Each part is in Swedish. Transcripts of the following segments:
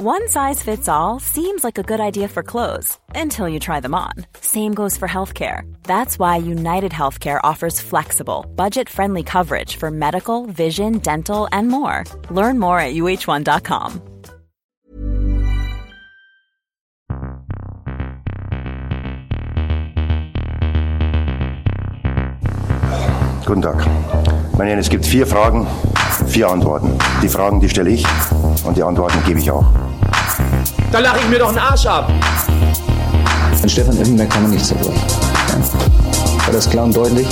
One size fits all seems like a good idea for clothes until you try them on. Same goes for healthcare. That's why United Healthcare offers flexible, budget friendly coverage for medical, vision, dental, and more. Learn more at uh1.com. Guten Tag. Meine Herren, es gibt vier Fragen, vier Antworten. Die Fragen, die stelle ich und die Antworten gebe ich auch. Da lache ich mir doch einen Arsch ab. An Stefan Effenberg kann man nicht zerbrechen. Ja. War das klar und deutlich?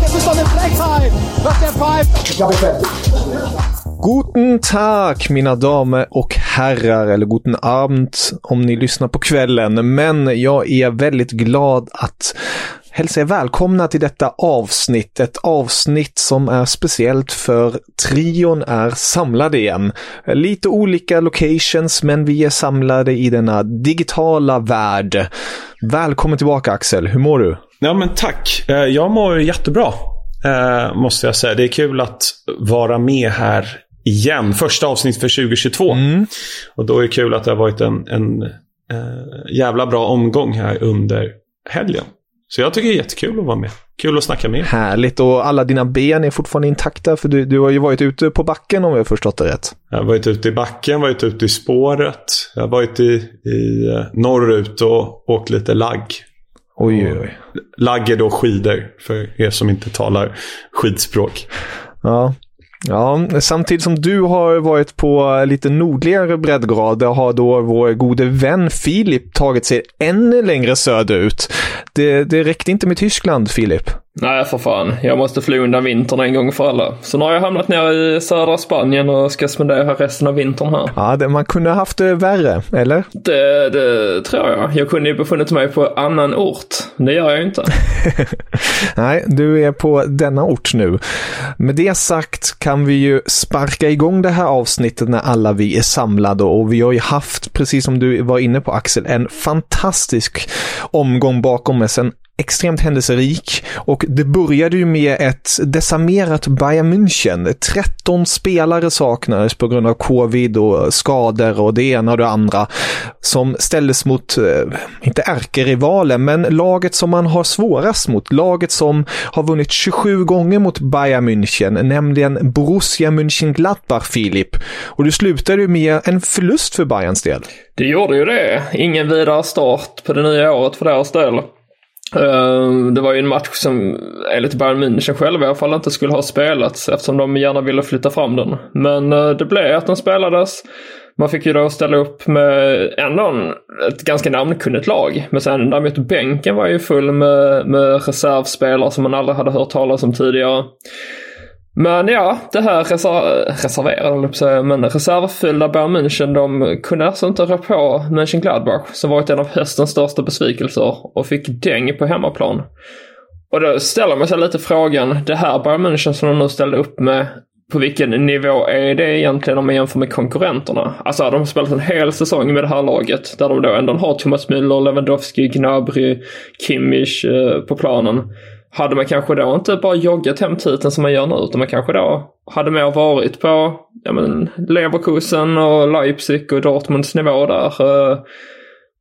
Das ist doch eine Frechheit, was der pfeift. Ich habe fertig. Guten Tag mina damer och herrar, eller guten Abend om ni lyssnar på kvällen. Men jag är väldigt glad att hälsa er välkomna till detta avsnitt. Ett avsnitt som är speciellt för trion är samlade igen. Lite olika locations, men vi är samlade i denna digitala värld. Välkommen tillbaka Axel, hur mår du? Ja men tack. Eh, jag mår jättebra. eh, Måste jag säga. Det är kul att vara med här igen. Första avsnitt för 2022. Och då är det kul att det har varit en, en eh, jävla bra omgång här under helgen. Så jag tycker det är jättekul att vara med. Kul att snacka med. Härligt och alla dina ben är fortfarande intakta för du, du har ju varit ute på backen om jag har förstått det rätt. Jag har varit ute i backen, varit ute i spåret. Jag har varit i, i eh, norrut och åkt lite lagg. Oj, oj, oj. Lagg är då skidor, för er som inte talar skidspråk. Ja. Ja, samtidigt som du har varit på lite nordligare breddgrader har då vår gode vän Filip tagit sig ännu längre söderut. Det, det räckte inte med Tyskland, Filip. Nej, för fan. Jag måste fly undan vintern en gång för alla. Så nu har jag hamnat nere i södra Spanien och ska spendera resten av vintern här. Ja, det, man kunde ha haft det värre, eller? Det, det tror jag. Jag kunde ju befunnit mig på annan ort. Det gör jag ju inte. Nej, du är på denna ort nu. Med det sagt kan vi ju sparka igång det här avsnittet när alla vi är samlade och vi har ju haft, precis som du var inne på Axel, en fantastisk omgång bakom oss. En extremt händelserik och det började ju med ett decimerat Bayern München. 13 spelare saknades på grund av covid och skador och det ena och det andra som ställdes mot, eh, inte ärkerivalen, men laget som man har svårast mot. Laget som har vunnit 27 gånger mot Bayern München, nämligen Borussia Mönchengladbach, Filip. Och det slutade ju med en förlust för Bayerns del. Det gjorde ju det. Ingen vidare start på det nya året för deras del. Ehm, det var ju en match som enligt Bayern München själva i alla fall inte skulle ha spelats eftersom de gärna ville flytta fram den. Men eh, det blev att den spelades. Man fick ju då ställa upp med ändå ett ganska namnkunnigt lag. Men sen däremot bänken var ju full med, med reservspelare som man aldrig hade hört talas om tidigare. Men ja, det här reser- reserverade, eller men reservfyllda Bayern München, de kunde alltså inte rå på Mönchengladbach, som varit en av höstens största besvikelser och fick däng på hemmaplan. Och då ställer man sig lite frågan, det här Bayern München som de nu ställde upp med, på vilken nivå är det egentligen om man jämför med konkurrenterna? Alltså de har spelat en hel säsong med det här laget, där de då ändå har Thomas Müller, Lewandowski, Gnabry, Kimmich eh, på planen. Hade man kanske då inte bara joggat hem titeln som man gör nu, utan man kanske då hade mer varit på ja, men, Leverkusen och Leipzig och Dortmunds nivå där. Eh,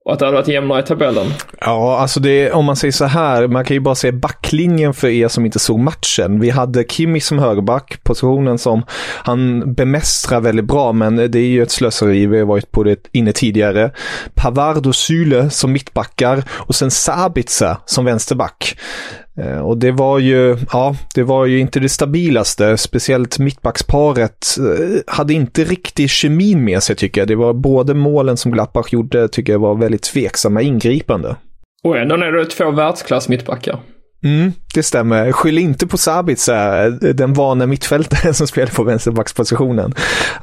och att det hade varit jämnare i tabellen. Ja, alltså det, om man säger så här, man kan ju bara se backlinjen för er som inte såg matchen. Vi hade Kimmich som högerback, positionen som han bemästrar väldigt bra, men det är ju ett slöseri. Vi har varit på det inne tidigare. Pavard och Syle som mittbackar och sen Sabitzer som vänsterback. Eh, och det var ju, ja, det var ju inte det stabilaste. Speciellt mittbacksparet eh, hade inte riktigt kemin med sig tycker jag. Det var både målen som Glappach gjorde tycker jag var väldigt tveksamma ingripande. Och ändå är det två världsklass mittbackar. Mm, det stämmer. Skyll inte på Sabitza, den vana mittfältaren som spelar på vänsterbackspositionen.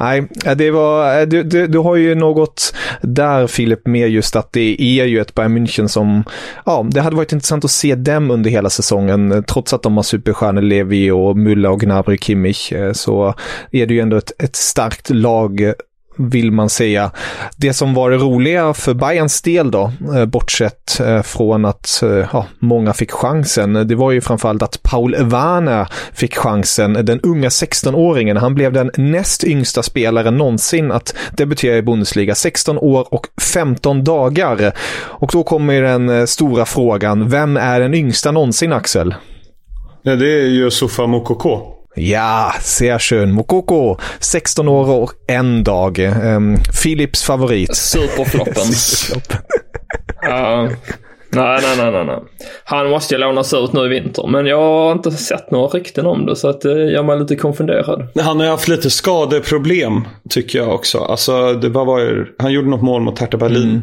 Nej, det var, du, du, du har ju något där Filip med just att det är ju ett Bayern München som, ja, det hade varit intressant att se dem under hela säsongen. Trots att de har superstjärnor Levi och Mulla och Gnabry Kimmich eh, så är det ju ändå ett, ett starkt lag vill man säga. Det som var det roliga för Bayerns del då, eh, bortsett eh, från att eh, ja, många fick chansen, det var ju framförallt att Paul Werner fick chansen, den unga 16-åringen. Han blev den näst yngsta spelaren någonsin att debutera i Bundesliga, 16 år och 15 dagar. Och då kommer den stora frågan, vem är den yngsta någonsin, Axel? Ja, det är ju Sofa Mokoko. Ja, sehr schön. Mokoko, 16 år och en dag. Um, Philips favorit. Superfloppen. uh, nej, nej, nej, nej, nej. Han måste ju lånas ut nu i vinter, men jag har inte sett några rykten om det, så att det gör mig lite konfunderad. Han har haft lite skadeproblem, tycker jag också. Alltså, det var, var han gjorde något mål mot Hertha Berlin mm.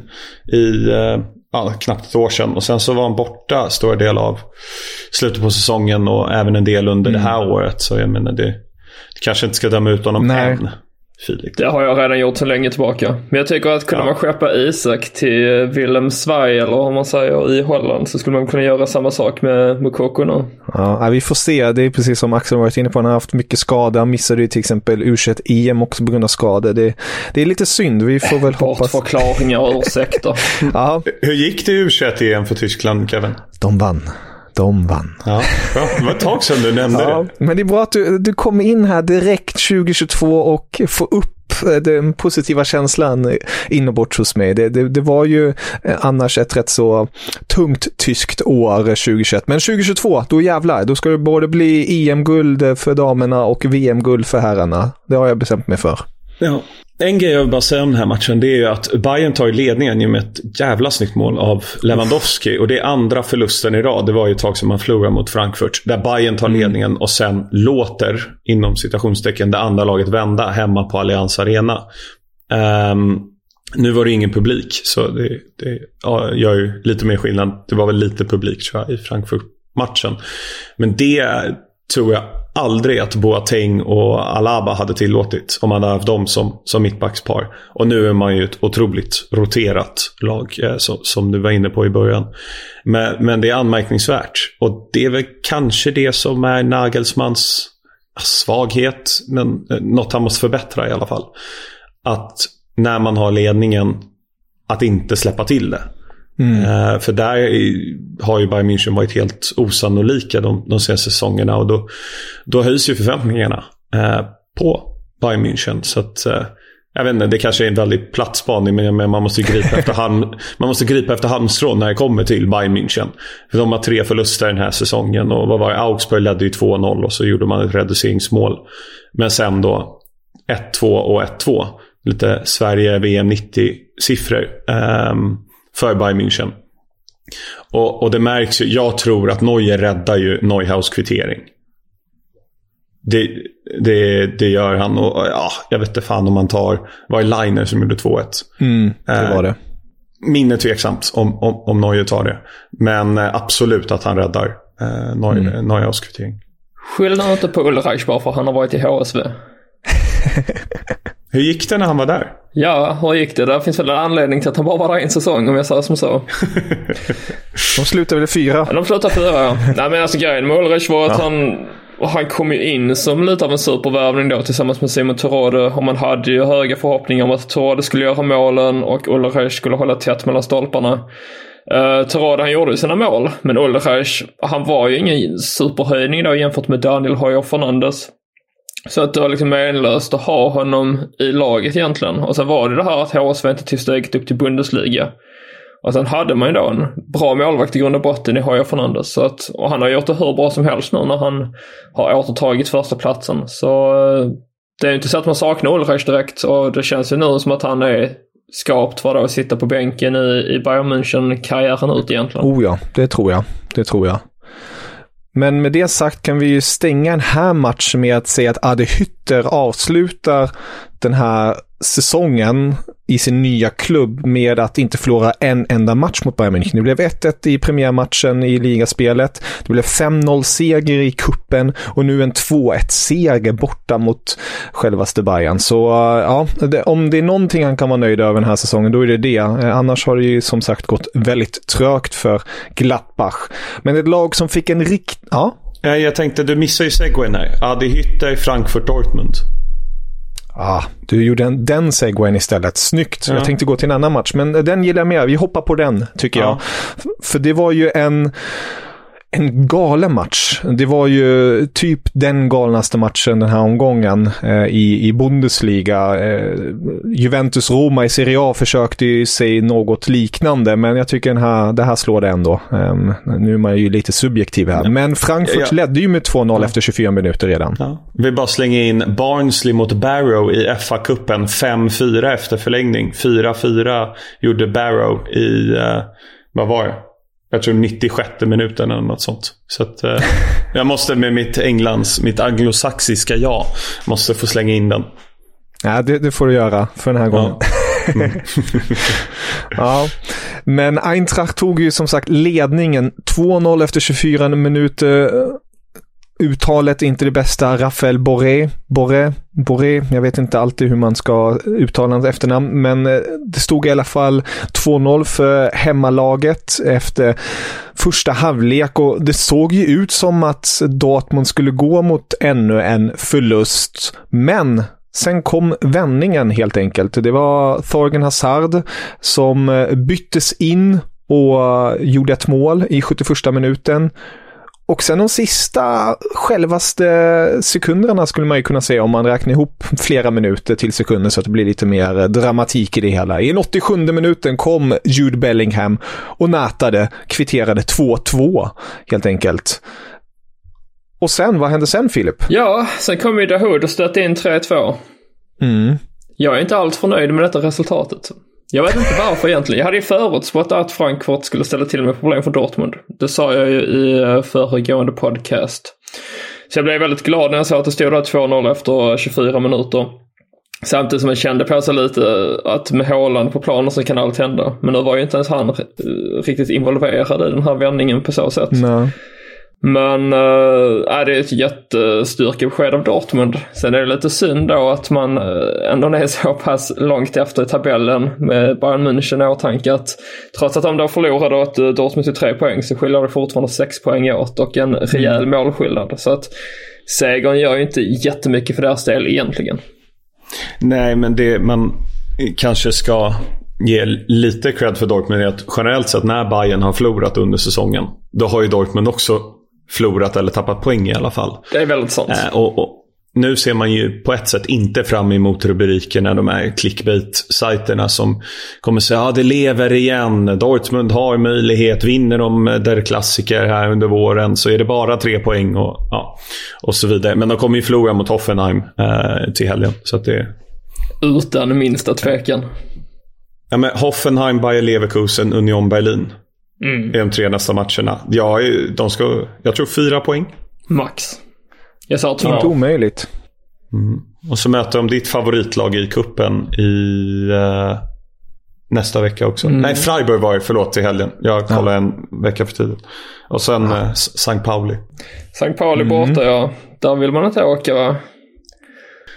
i... Uh, ja, knappt ett år sedan. Och sen så var han borta stora del av slutet på säsongen och även en del under mm. det här året. Så jag menar, det, det kanske inte ska döma ut honom Nej. än. Filip. Det har jag redan gjort så länge tillbaka. Men jag tycker att kunde ja. man skeppa Isak till Willem Zweig eller vad man säger i Holland så skulle man kunna göra samma sak med Mukoko nu. Ja, vi får se. Det är precis som Axel varit inne på. Han har haft mycket skada. Han missade ju till exempel u EM också på grund av skador. Det, det är lite synd. Vi får väl hoppas. Förklaringar och ursäkter. ja. Hur gick det i u EM för Tyskland, Kevin? De vann. De vann. Ja, Det var ett tag sedan du nämnde ja, det. Men det är bra att du, du kom in här direkt 2022 och får upp den positiva känslan inombords hos mig. Det, det, det, var ju eh, annars ett rätt så tungt tyskt år 2021. Men 2022, då jävlar, då ska det både bli EM-guld för damerna och VM-guld för herrarna. Det har jag bestämt mig för. Ja. En grej jag vill bara säga om den här matchen det är ju att Bayern tar ledningen genom ett jävla snyggt mål av Lewandowski. Och det är andra förlusten i rad. Det var ju ett tag som man förlorade mot Frankfurt. Där Bayern tar mm. ledningen och sen låter, inom citationstecken, det andra laget vända hemma på Allianz Arena. Um, nu var det ingen publik, så det, det ja, gör ju lite mer skillnad. Det var väl lite publik tror jag, i Frankfurt-matchen. Men det tror jag aldrig att Boateng och Alaba hade tillåtit om man hade haft dem som, som mittbackspar. Och nu är man ju ett otroligt roterat lag, eh, som, som, du var inne på i början. Men, men det är anmärkningsvärt. Och det är väl kanske det som är Nagelsmans ah, svaghet, men eh, något han måste förbättra i alla fall. Att när man har ledningen, att inte släppa till det. Mm. Uh, för där har ju Bayern München varit helt osannolika de, de senaste säsongerna. Och då, då höjs ju förväntningarna uh, på Bayern München. Så att, uh, jag vet inte, det kanske är en väldigt platt spaning, men man måste gripa efter, hand, man måste gripa efter halmstrån när det kommer till Bayern München. För de har tre förluster den här säsongen och vad var det? Augsburg ledde ju 2-0 och så gjorde man ett reduceringsmål. Men sen då 1-2 och 1-2. Lite Sverige VM 90-siffror. Um, ehm, för Bayern München. Och, och det märks ju. Jag tror att Neuer räddar ju Neuhaus kvittering. Det, det, det gör han. Och ja, jag vet inte fan om man tar... Var det Liner som gjorde 2-1? Mm, det var det. Eh, minne tveksamt om, om, om Neuer tar det. Men eh, absolut att han räddar eh, Neuer, mm. Neuhaus kvittering. Skyll inte på Ulreich bara för han har varit i HSV. Hur gick det när han var där? Ja, hur gick det? Det finns väl en anledning till att han bara var där en säsong om jag säger som så. de slutade väl fyra? Ja, de slutade fyra, ja. Nej men alltså grejen med Ulrich var att ja. han, han kom ju in som lite av en supervärvning då tillsammans med Simon Terode. Och man hade ju höga förhoppningar om att Terode skulle göra målen och Ulrich skulle hålla tätt mellan stolparna. Uh, Terode han gjorde ju sina mål, men Ulrich han var ju ingen superhöjning då jämfört med Daniel Hoyer Fernandes. Så att det var liksom menlöst att ha honom i laget egentligen. Och sen var det det här att HSV inte tog steget upp till Bundesliga. Och sen hade man ju då en bra målvakt i grund och botten i Hoya Fernandes. Så att, och han har gjort det hur bra som helst nu när han har återtagit första platsen. Så eh, det är inte så att man saknar Ulrich direkt och det känns ju nu som att han är skapt för att sitta på bänken i, i Bayern München-karriären ut egentligen. Oh ja, det tror jag. Det tror jag. Men med det sagt kan vi ju stänga den här matchen med att säga att Adi Hütter avslutar den här säsongen i sin nya klubb med att inte förlora en enda match mot Bayern München. Det blev 1-1 i premiärmatchen i ligaspelet. Det blev 5-0 seger i kuppen och nu en 2-1 seger borta mot självaste Bayern. Så eh, ja, det, om det är någonting han kan vara nöjd över den här säsongen, då är det det. Eh, annars har det ju som sagt gått väldigt trögt för Gladbach. Men ett lag som fick en rikt... Ja? Jag tänkte, du missar ju segwayn här. Adi Hütter, Frankfurt, Dortmund. Ah, du gjorde en, den segwayen istället. Snyggt. Ja. Jag tänkte gå till en annan match, men den gillar jag mer. Vi hoppar på den, tycker ja. jag. För det var ju en en galen match. Det var ju typ den galnaste matchen den här omgången eh, i, i Bundesliga. Eh, Juventus-Roma i Serie A försökte ju sig något liknande, men jag tycker den här, det här slår det ändå. Eh, nu är man ju lite subjektiv här, men Frankfurt ja, ja. ledde ju med 2-0 ja. efter 24 minuter redan. Ja. Vi bara slänga in Barnsley mot Barrow i FA-cupen. 5-4 efter förlängning. 4-4 gjorde Barrow i, eh, vad var det? Jag tror 96 minuten eller något sånt. Så att, eh, jag måste med mitt Englands, mitt anglosaxiska ja, måste få slänga in den. Ja, det, det får du göra för den här gången. Ja. Mm. ja. Men Eintracht tog ju som sagt ledningen 2-0 efter 24 minuter uttalet är inte det bästa. Rafael Boré, Boré, Boré, jag vet inte alltid hur man ska uttala hans efternamn, men eh, det stod i alla fall 2-0 för hemmalaget efter första halvlek och det såg ju ut som att Dortmund skulle gå mot ännu en förlust. Men Sen kom vändningen helt enkelt. Det var Thorgen Hazard som eh, byttes in och eh, gjorde ett mål i 71 minuten. Och sen de sista självaste sekunderna skulle man ju kunna säga om man räknar ihop flera minuter till sekunder så att det blir lite mer dramatik i det hela. I den 87 minuten kom Jude Bellingham och nätade, kvitterade 2-2 helt enkelt. Och sen, vad hände sen Filip? Ja, sen kom ju Dahoud och stötte in 3-2. Mm. Jag är inte alls förnöjd med detta resultatet. Jag vet inte varför egentligen. Jag hade ju förutspått att Frankfurt skulle ställa till med problem för Dortmund. Det sa jag ju i eh, föregående podcast. Så jag blev väldigt glad när jag såg att det stod där 2-0 efter 24 minuter. Samtidigt som jag kände på sig lite eh, att med Håland på planen så kan allt hända. Men nu var ju inte ens han riktigt involverad i den här vändningen på så sätt. Nej. Men äh, det är ett jättestyrkebesked av Dortmund. Sen är det lite synd då att man äh, ändå är så pass långt efter i tabellen med Bayern München i åtanke att trots att de då förlorade att äh, Dortmund tog tre poäng så skiljer det fortfarande sex poäng åt och en rejäl mm. målskillnad. Så att segern gör ju inte jättemycket för deras del egentligen. Nej, men det man kanske ska ge lite cred för Dortmund är att generellt sett när Bayern har förlorat under säsongen, då har ju Dortmund också förlorat eller tappat poäng i alla fall. Det är väldigt sant. Eh, och, och, nu ser man ju på ett sätt inte fram emot rubrikerna, de här clickbait-sajterna som kommer säga att ah, det lever igen. Dortmund har möjlighet. Vinner de der klassiker här under våren så är det bara tre poäng och, ja, och så vidare. Men de kommer ju förlora mot Hoffenheim eh, till helgen. Så att det... Utan minsta tvekan. Ja, men Hoffenheim, Bayer Leverkusen, Union Berlin. Mm. I de tre nästa matcherna. Ja, de ska, jag tror fyra poäng. Max. Jag sa två. Inte omöjligt. Mm. Och så möter de ditt favoritlag i kuppen i uh, nästa vecka också. Mm. Nej, Freiburg var det, förlåt, i helgen. Jag kollade ja. en vecka för tidigt. Och sen ja. eh, St. Pauli. St. Pauli mm. borta, ja. Där vill man inte åka va?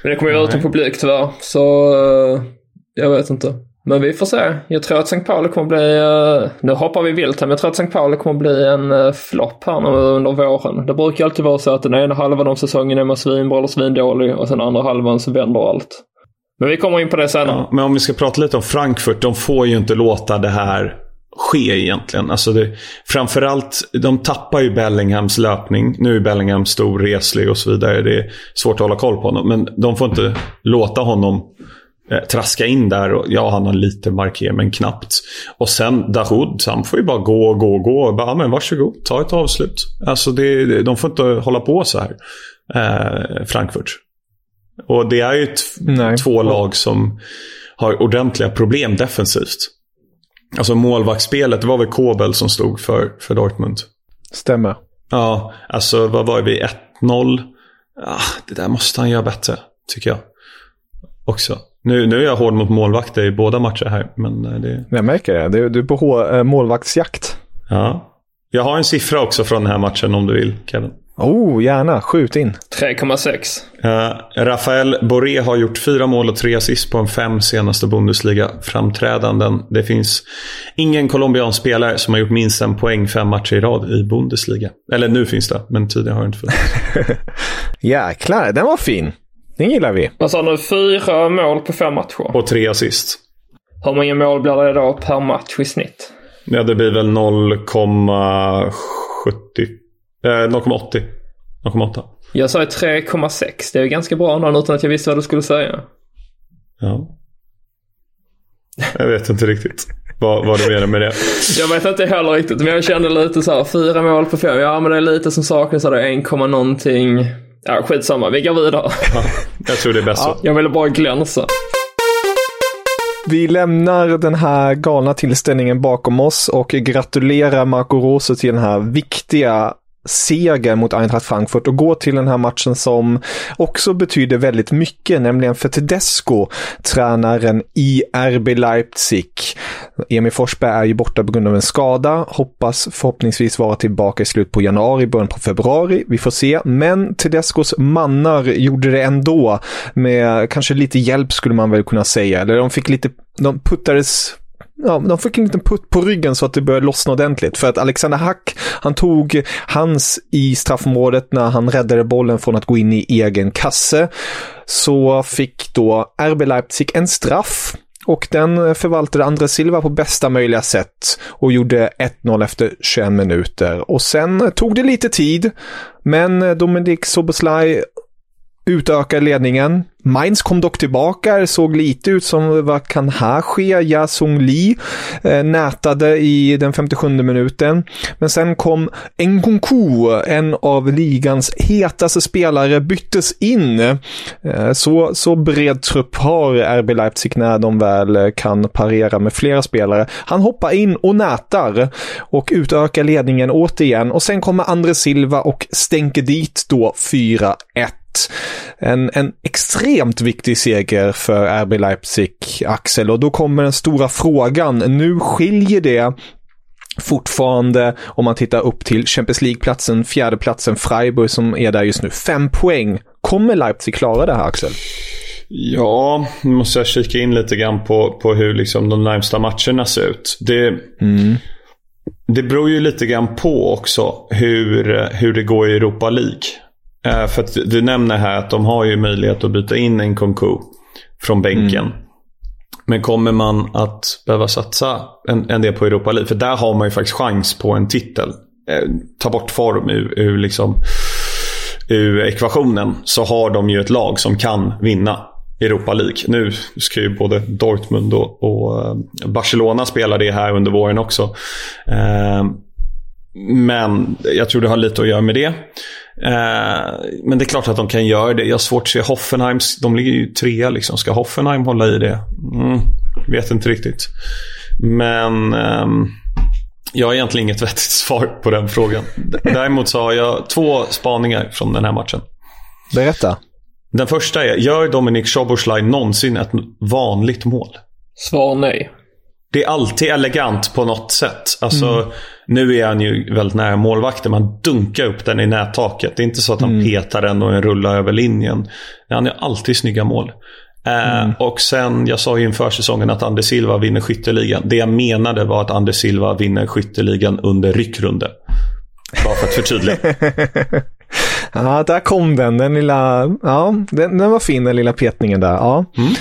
Men det kommer ju ut en publik tyvärr, så uh, jag vet inte. Men vi får se. Jag tror att St. Pauli kommer bli, eh, nu hoppar vi vilt här, men jag tror att St. Pauli kommer bli en eh, flopp här nu under våren. Det brukar alltid vara så att den ena halvan av säsongen är man svinbra eller svindålig och sen andra halvan så vänder allt. Men vi kommer in på det senare. Ja, men om vi ska prata lite om Frankfurt, de får ju inte låta det här ske egentligen. Alltså det, framförallt, de tappar ju Bellinghams löpning. Nu är Bellingham stor, reslig och så vidare. Det är svårt att hålla koll på honom. Men de får inte låta honom traska in där. Och, ja, han har lite marker, men knappt. Och sen Dahoud, han får ju bara gå, gå, gå. Bara, ja, men varsågod, ta ett avslut. Alltså det, de får inte hålla på så här, eh, Frankfurt. Och det är ju två lag som har ordentliga problem defensivt. Alltså målvaktsspelet, det var väl Kobel som stod för, för Dortmund. Stämmer. Ja, alltså vad var vi? 1-0? Ah, det där måste han göra bättre, tycker jag. Också. Nu, nu är jag hård mot målvakter i båda matcher här. Men eh, det... Jag märker det. Du är på äh, målvaktsjakt. Ja. Jag har en siffra också från den här matchen om du vill, Kevin. Oh, gärna. Skjut in. 3,6. Uh, Rafael Boré har gjort fyra mål och tre assist på de fem senaste Bundesliga-framträdanden. Det finns ingen colombiansk spelare som har gjort minst en poäng fem matcher i rad i Bundesliga. Eller nu finns det, men tidigare har det inte funnits. Jäklar, den var fin. Den gillar vi. Vad sa du? Fyra mål på fem matcher. Och tre assist. Hur många mål blir det då per match i snitt? Ja, det blir väl 0,70. Eh, 0,80. 0,8. Jag sa 3,6. Det är ganska bra någon utan att jag visste vad du skulle säga. Ja. Jag vet inte riktigt vad, vad du menar med det. Jag vet inte heller riktigt, men jag kände lite så här, fyra mål på fem. Ja, men det är lite som saknas. Det är 1, någonting. Ja, skitsamma. Vi går vidare. Ja, jag tror det är bäst så. Jag ville bara glänsa. Vi lämnar den här galna tillställningen bakom oss och gratulerar Marco Rose till den här viktiga seger mot Eintracht Frankfurt och gå till den här matchen som också betyder väldigt mycket, nämligen för Tedesco, tränaren i RB Leipzig. Emil Forsberg är ju borta på grund av en skada, hoppas förhoppningsvis vara tillbaka i slut på januari, början på februari. Vi får se, men Tedescos mannar gjorde det ändå med kanske lite hjälp skulle man väl kunna säga, eller de fick lite, de puttades ja, de fick en liten putt på ryggen så att det började lossna ordentligt. För att Alexander Hack, han tog hans i straffområdet när han räddade bollen från att gå in i egen kasse. Så fick då RB Leipzig en straff och den förvaltade André Silva på bästa möjliga sätt och gjorde 1-0 efter 21 minuter. Och sen tog det lite tid, men Dominik Soboslaj utökar ledningen. Mainz kom dock tillbaka, det såg lite ut som vad kan här ske? Ja Sung Lee eh, nätade i den 57 minuten. Men sen kom Nkunku, en av ligans hetaste spelare, byttes in. Eh, så, så bred trupp har RB Leipzig när de väl kan parera med flera spelare. Han hoppar in och nätar och utökar ledningen återigen och sen kommer André Silva och stänker dit då 4-1. En, en extremt viktig seger för RB Leipzig, Axel. Och då kommer den stora frågan. Nu skiljer det fortfarande, om man tittar upp till Champions League-platsen, fjärdeplatsen Freiburg som är där just nu, fem poäng. Kommer Leipzig klara det här, Axel? Ja, nu måste jag kika in lite grann på, på hur liksom de närmsta matcherna ser ut. Det, mm. det beror ju lite grann på också hur, hur det går i Europa League. Eh, för att du nämner här att de har ju möjlighet att byta in en Konku från bänken. Mm. Men kommer man att behöva satsa en, en del på Europa League? För där har man ju faktiskt chans på en titel. Eh, ta bort form ur, ur, liksom, ur ekvationen så har de ju ett lag som kan vinna Europa League. Nu ska ju både Dortmund och, och eh, Barcelona spela det här under våren också. Men jag tror det har lite att göra med det. Eh, men det är klart att de kan göra det. Jag har svårt att se Hoffenheim. De ligger ju trea liksom. Ska Hoffenheim hålla i det? Mm, vet inte riktigt. Men eh, jag har egentligen inget vettigt svar på den frågan. Däremot så har jag två spaningar från den här matchen. Berätta. Den första är, gör Dominik Szoboszlaj någonsin ett vanligt mål? Svar nej. Det är alltid elegant på något sätt. Alltså, mm. Nu är han ju väldigt nära målvakten. Man dunkar upp den i nättaket. Det är inte så att han mm. petar den och den rullar över linjen. Han är alltid snygga mål. Eh, mm. och sen, jag sa ju inför säsongen att Anders Silva vinner skytteligan. Det jag menade var att Anders Silva vinner skytteligan under ryckrunde. Bara för att förtydliga. Ja, där kom den. Den lilla, ja, den, den var fin den lilla petningen där. Ja. Mm.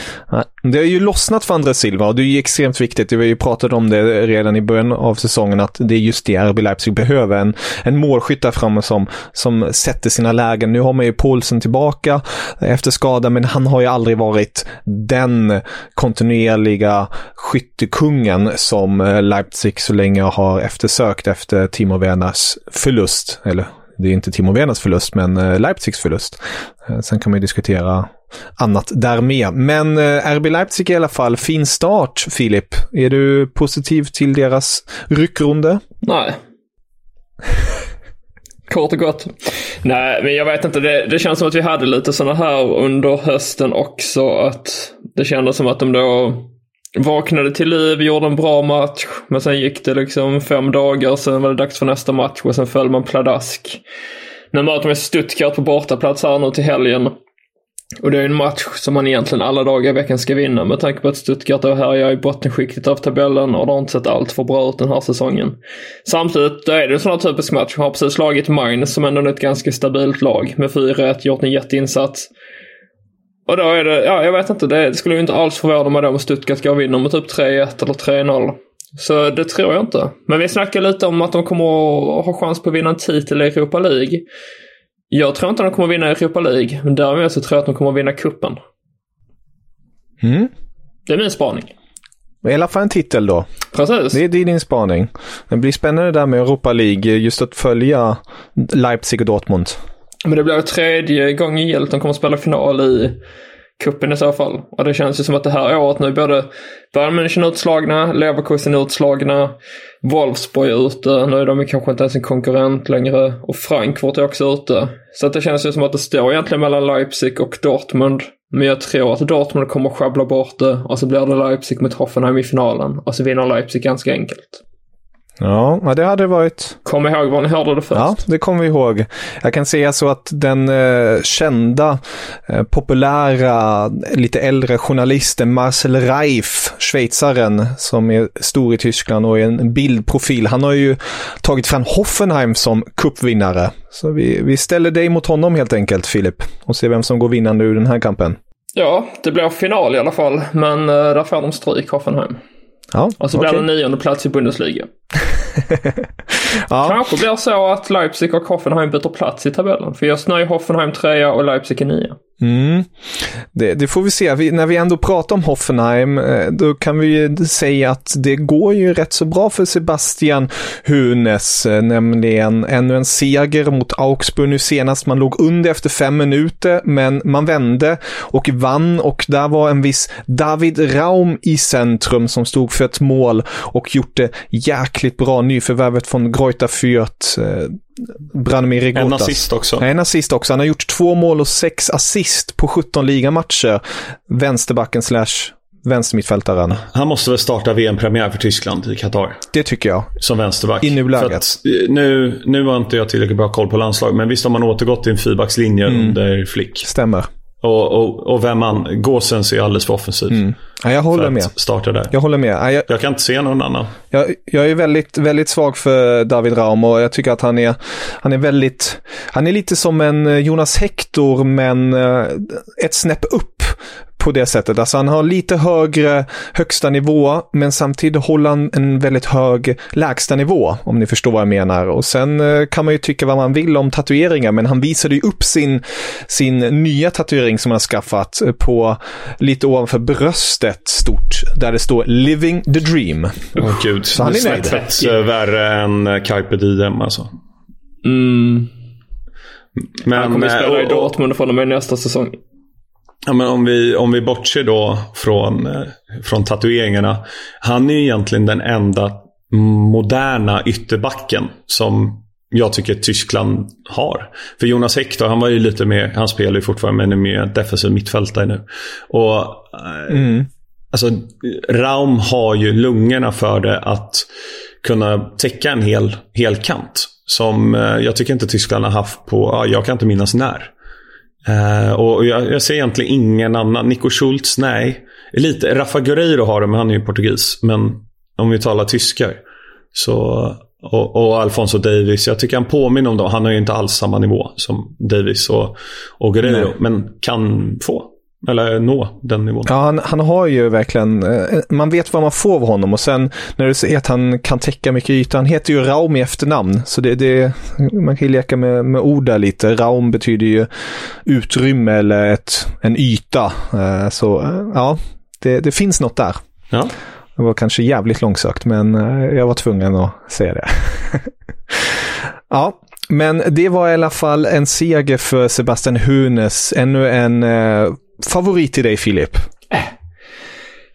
Det har ju lossnat för André Silva och det är ju extremt viktigt. Vi har ju pratat om det redan i början av säsongen att det är just det RB Leipzig behöver. En, en målskytt där framme som, som sätter sina lägen. Nu har man ju Paulsen tillbaka efter skada, men han har ju aldrig varit den kontinuerliga skyttekungen som Leipzig så länge har eftersökt efter Timo Werners förlust. Eller det är inte Timo Werners förlust, men eh, Leipzigs förlust. Eh, sen kan man ju diskutera annat där med. Men eh, RB Leipzig i alla fall, fin start, Filip. Är du positiv till deras ryckrunde? Nej. Kort och gott. Nej, men jag vet inte. Det, det känns som att vi hade lite sådana här under hösten också. Att det kändes som att de då Vaknade till liv, gjorde en bra match. Men sen gick det liksom fem dagar, sen var det dags för nästa match och sen föll man pladask. Nu möter man Stuttgart på bortaplats här nu till helgen. Och det är en match som man egentligen alla dagar i veckan ska vinna med tanke på att Stuttgart är här i bottenskiktet av tabellen och det har inte sett allt för bra ut den här säsongen. Samtidigt då är det en sån här typisk match. Man har precis slagit Mainz som ändå är ett ganska stabilt lag med 4-1, gjort en jätteinsats. Och då är det, ja jag vet inte, det skulle ju inte alls förvåna mig då om Stuttgart går och vinner med typ 3-1 eller 3-0. Så det tror jag inte. Men vi snackar lite om att de kommer att ha chans på att vinna en titel i Europa League. Jag tror inte de kommer att vinna Europa League, men däremot så tror jag att de kommer att vinna kuppen. Mm. Det är min spaning. I alla fall en titel då. Precis. Det är din spaning. Det blir spännande där med Europa League, just att följa Leipzig och Dortmund. Men det blir tredje gången gillt de kommer att spela final i kuppen i så fall. Och det känns ju som att det här året nu både Bayern München utslagna, Leverkusen utslagna, Wolfsburg är ute, nu är de kanske inte ens en konkurrent längre och Frankfurt är också ute. Så att det känns ju som att det står egentligen mellan Leipzig och Dortmund. Men jag tror att Dortmund kommer att sjabbla bort det och så blir det Leipzig mot Hoffenheim i finalen och så vinner Leipzig ganska enkelt. Ja, det hade varit... Kom ihåg var ni hörde det först. Ja, det kommer vi ihåg. Jag kan säga så att den eh, kända, eh, populära, lite äldre journalisten Marcel Reif, schweizaren som är stor i Tyskland och är en bildprofil, han har ju tagit fram Hoffenheim som cupvinnare. Så vi, vi ställer dig mot honom helt enkelt, Filip, och ser vem som går vinnande ur den här kampen. Ja, det blir final i alla fall, men eh, där får de stryk, Hoffenheim. Ja, Och så okej. blir det nionde plats i Bundesliga. ja, Kanske blir så att Leipzig och Hoffenheim byter plats i tabellen. För just nu är Hoffenheim trea och Leipzig är nia. Mm. Det, det får vi se. Vi, när vi ändå pratar om Hoffenheim, eh, då kan vi ju säga att det går ju rätt så bra för Sebastian Hunes, eh, nämligen ännu en seger mot Augsburg nu senast. Man låg under efter fem minuter, men man vände och vann och där var en viss David Raum i centrum som stod för ett mål och gjort det jäkligt bra. Nyförvärvet från Greuther Fürth, eh, Branimir Rigotas. En assist också. En assist också. Han har gjort två mål och sex assist på 17 ligamatcher. Vänsterbacken slash vänstermittfältaren. Han måste väl starta VM-premiär för Tyskland i Qatar. Det tycker jag. Som vänsterback. I nuläget. Eh, nu, nu har inte jag tillräckligt bra koll på landslag, men visst har man återgått till en fyrbackslinje Mm. under Flick. Stämmer. Och, och, och vem man... Gåsens är alldeles för offensiv. Ja, jag håller med. starta där. Jag håller med. Ja, Jag, Jag kan inte se någon annan. jag, jag är väldigt, väldigt svag för David Raum och jag tycker att han är, han är väldigt, han är lite som en eh, Jonas Hector men eh, ett snäpp upp på det sättet. Alltså han har lite högre högsta nivå men samtidigt håller han en väldigt hög lägsta nivå om ni förstår vad jag menar. Och sen eh, kan man ju tycka vad man vill om tatueringar men han visade ju upp sin, sin nya tatuering som han har skaffat eh, på lite ovanför bröstet stort där det står Living the Dream. Åh gud. han är det nöjd. snäppet eh, värre än Carpe Diem alltså. Mm. Men, Han kommer eh, spela i och- Dortmund från och med nästa säsong. Ja, men om, vi, om vi bortser då från, eh, från tatueringarna. Han är ju egentligen den enda moderna ytterbacken som jag tycker Tyskland har. För Jonas Hector, han var ju lite mer, han spelar ju fortfarande men är mer defensiv mittfältare nu. Och eh, alltså Raum har ju lungorna för det att kunna täcka en hel, hel kant. Som eh, jag tycker inte Tyskland har haft på, ja, jag kan inte minnas när. Eh, och jag, jag ser egentligen ingen annan. Nico Schultz, nej. Lite. Rafa Guerreiro har det, men han är ju portugis. Men om vi talar tyskar. Så, och, och Alfonso Davis, jag tycker han påminner om dem. Han har ju inte alls samma nivå som Davis och, och Guerreiro. Men kan få. Eller nå den nivån. Ja, han, han har ju verkligen, eh, man vet vad man får av honom och sen när du säger att han kan täcka mycket yta, han heter ju Raum i efternamn, så det, det man kan ju leka med, med ord där lite. Raum betyder ju utrymme eller ett, en yta. Eh, Så eh, ja, det, det finns något där. Ja. Det var kanske jävligt långsökt, men jag var tvungen att säga det. ja, men det var i alla fall en seger för Sebastian Hunes. Ännu en eh, favorit till dig, Filip.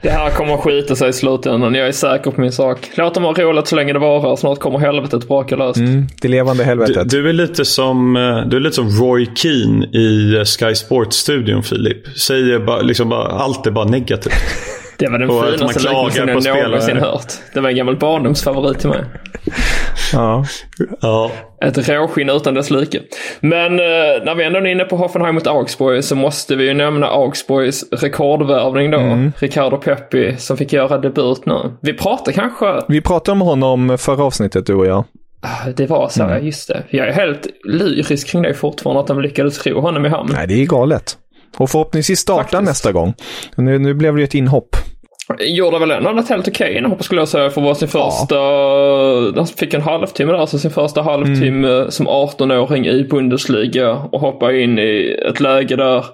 Det här kommer att skita sig i slutändan. Jag är säker på min sak. Låt dem ha roligt så länge det varar. Snart kommer helvetet braka löst. Mm, det levande Du, helvetet. du, är lite som, eh, du är lite som Roy Keane i eh, Sky Sports-studion, Filip. Säger bara, liksom bara, allt är bara negativt. Det var den Och finaste liknelsen jag någonsin hört. Det var en gammal barndomsfavorit till mig. Ja. Ja. Ett råskinn utan dess like. Men eh, när vi ändå är inne på Hoffenheim mot Augsburg så måste vi ju nämna Augsburgs rekordvärvning då. Mm. Ricardo Peppi som fick göra debut nu. Vi pratade kanske, Vi pratade om honom förra avsnittet, du och jag. Ah, det var så, just det. Jag är helt lyrisk kring det fortfarande att de lyckades ro honom i hamn. Nej, det är galet. Och förhoppningsvis starta Faktiskt. nästa gång. Nu, nu blev det ju ett inhopp. Gjorde väl ändå ett helt okej inhopp skulle jag säga för vara sin första... Han fick en halvtimme där, alltså sin första halvtimme som 18-åring i Bundesliga och hoppa in i ett läge där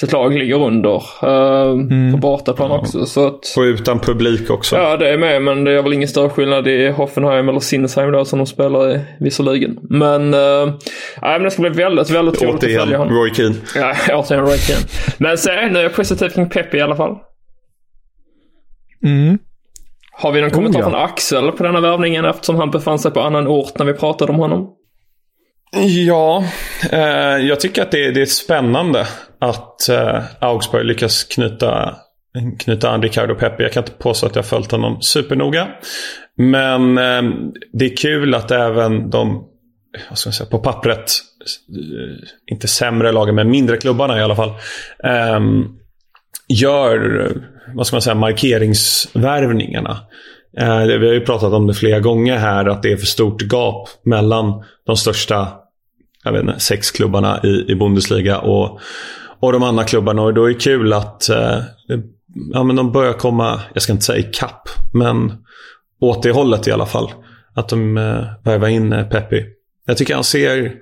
sitt lag ligger under. Uh, På bortaplan också. Så att, Och utan publik också. ja, det är med, men det är väl ingen större skillnad i Hoffenheim eller Sinsheim då som de spelar i visserligen. Men, uh, nej, men det ska bli väldigt, väldigt roligt att Återigen, följa honom. Roy Keane. Ja, återigen Roy Keane. Men se, nu är jag positiv kring Pepe i alla fall. Mm. Har vi någon kommentar Oh, ja. från Axel på denna värvningen eftersom han befann sig på annan ort när vi pratade om honom? Ja, eh, jag tycker att det, det är spännande att eh, Augsburg lyckas knyta, knyta an Ricardo Pepe. Jag kan inte påstå att jag följt honom supernoga. Men eh, det är kul att även de, vad ska man säga, på pappret, eh, inte sämre lagen men mindre klubbarna i alla fall, eh, gör, vad ska man säga, markeringsvärvningarna. Eh, vi har ju pratat om det flera gånger här, att det är för stort gap mellan de största jag vet inte, sex klubbarna i, i Bundesliga och, och de andra klubbarna. Och då är det kul att eh, ja, men de börjar komma, jag ska inte säga ikapp, men åt det hållet i alla fall. Att de eh, värvar in eh, Peppi. Jag tycker han ser,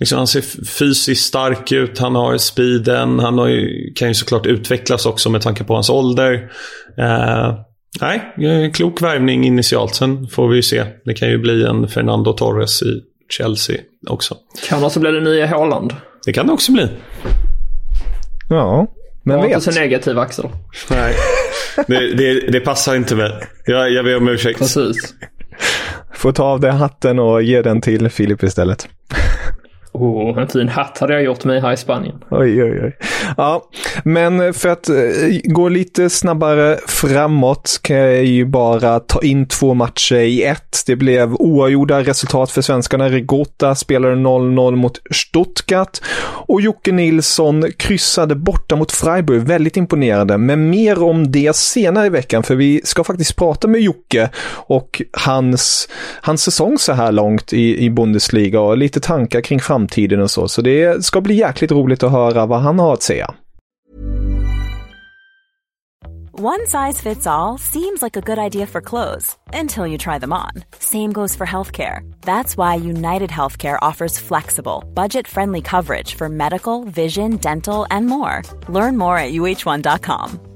liksom, han ser fysiskt stark ut, han har speeden, han har ju, kan ju såklart utvecklas också med tanke på hans ålder. Eh, nej, eh, klok värvning initialt. Sen får vi ju se. Det kan ju bli en Fernando Torres i Chelsea också. Kan också bli det nya Haaland. Det kan det också bli. Ja, men vet. inte så negativ Axel. Nej, det, det, det passar inte mig. Jag, jag ber om ursäkt. Precis. Får ta av dig hatten och ge den till Filip istället. Oh, en fin hatt hade jag gjort mig här i Spanien. Oj, oj, oj. Ja, men för att eh, gå lite snabbare framåt kan jag ju bara ta in två matcher i ett. Det blev oavgjorda resultat för svenskarna. Rigota spelade 0-0 mot Stuttgart och Jocke Nilsson kryssade borta mot Freiburg. Väldigt imponerande, men mer om det senare i veckan, för vi ska faktiskt prata med Jocke och hans, hans säsong så här långt i, i Bundesliga och lite tankar kring framtiden och så. Så det ska bli jäkligt roligt att höra vad han har att säga. One size fits all seems like a good idea for clothes until you try them on. Same goes for healthcare. That's why United Healthcare offers flexible, budget friendly coverage for medical, vision, dental, and more. Learn more at uh1.com.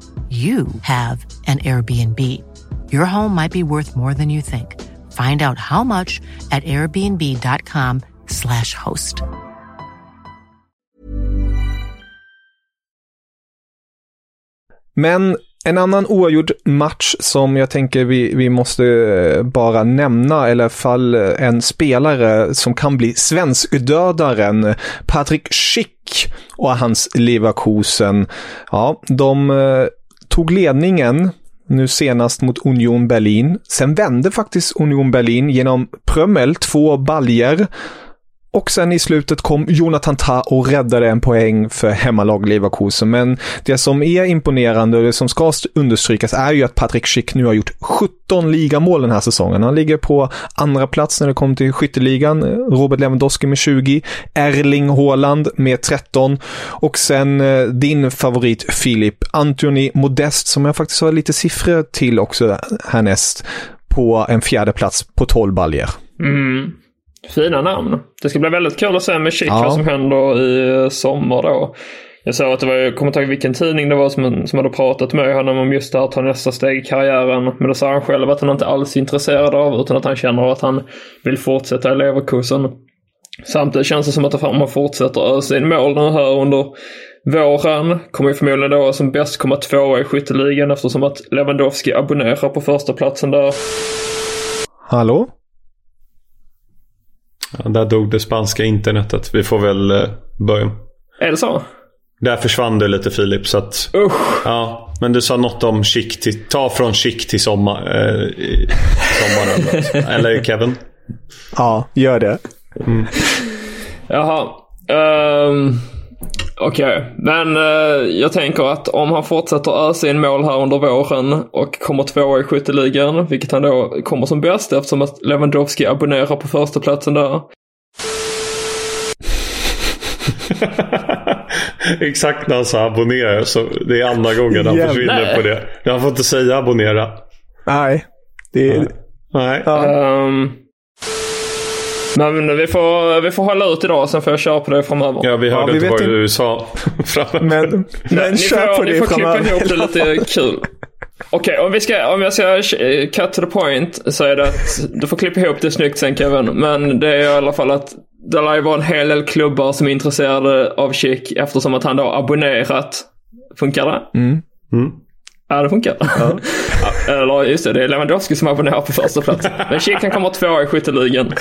you have an Airbnb. Your home might be worth more than you think. Find out how much at airbnb.com/slash host. Men en annan oavgjord match som jag tänker vi, vi måste eh, bara nämna, eller fall eh, en spelare som kan bli svenskdödaren, Patrik Schick och hans Leverkusen. Ja, de eh, tog ledningen nu senast mot Union Berlin. Sen vände faktiskt Union Berlin genom Prömmel, två baljer. Och sen i slutet kom Jonathan Ta och räddade en poäng för hemmalag Leverkusen. Men det som är imponerande och det som ska understrykas är ju att Patrik Schick nu har gjort 17 ligamål den här säsongen. Han ligger på andra plats när det kommer till skytteligan. Robert Lewandowski med 20, Erling Haaland med 13 och sen eh, din favorit Filip, Anthony Modest som jag faktiskt har lite siffror till också härnäst på en fjärde plats på 12 baljer. Mm. Fina namn. Det ska bli väldigt kul att se med Chic Ja. vad som händer i sommar då. Jag såg att det var, jag kommer inte ihåg vilken tidning det var som, som hade pratat med honom om just det här att ta nästa steg i karriären. Men då sa han själv att han inte alls är intresserad av utan att han känner att han vill fortsätta i Leverkusen. Samtidigt känns det som att om han fortsätter ösa in mål nu här under våren kommer ju förmodligen då som bäst komma tvåa i skytteligan eftersom att Lewandowski abonnerar på första platsen där. Hallå? Ja, där dog det spanska internetet. Vi får väl eh, börja. Är det så? Där försvann du lite Filip. Så att, Usch! ja, men du sa något om chic till, ta från chic till sommar, eh, i sommaren. Eller Kevin? Ja, gör det. Jaha. Um, Okej, men eh, jag tänker att om han fortsätter ösa in mål här under våren och kommer tvåa i skytteligan, vilket han då kommer som bäst eftersom att Lewandowski abonnerar på första platsen där. Exakt när han sa abonnera. Så det är andra gången han försvinner på det. Jag får inte säga abonnera. Nej, det är... Nej. Ehm, men vi får, vi får hålla ut idag, sen får jag köra på det framöver. Ja, vi hörde vi inte vet vad du sa framöver. Men, men ni kör får, på ni det får klippa framöver. ihop det lite kul. Okej, om, vi ska, om jag ska eh, cut to the point så är det att du får klippa ihop det snyggt sen Kevin. Men det är i alla fall att det lär ju vara en hel del klubbar som är intresserade av Chic eftersom att han då har abonnerat. Funkar det? Mm. Ja, det funkar. Ja. Eller just det, det är Lewandowski som abonnerar på första plats. Men Chic han kommer tvåa i skytteligan.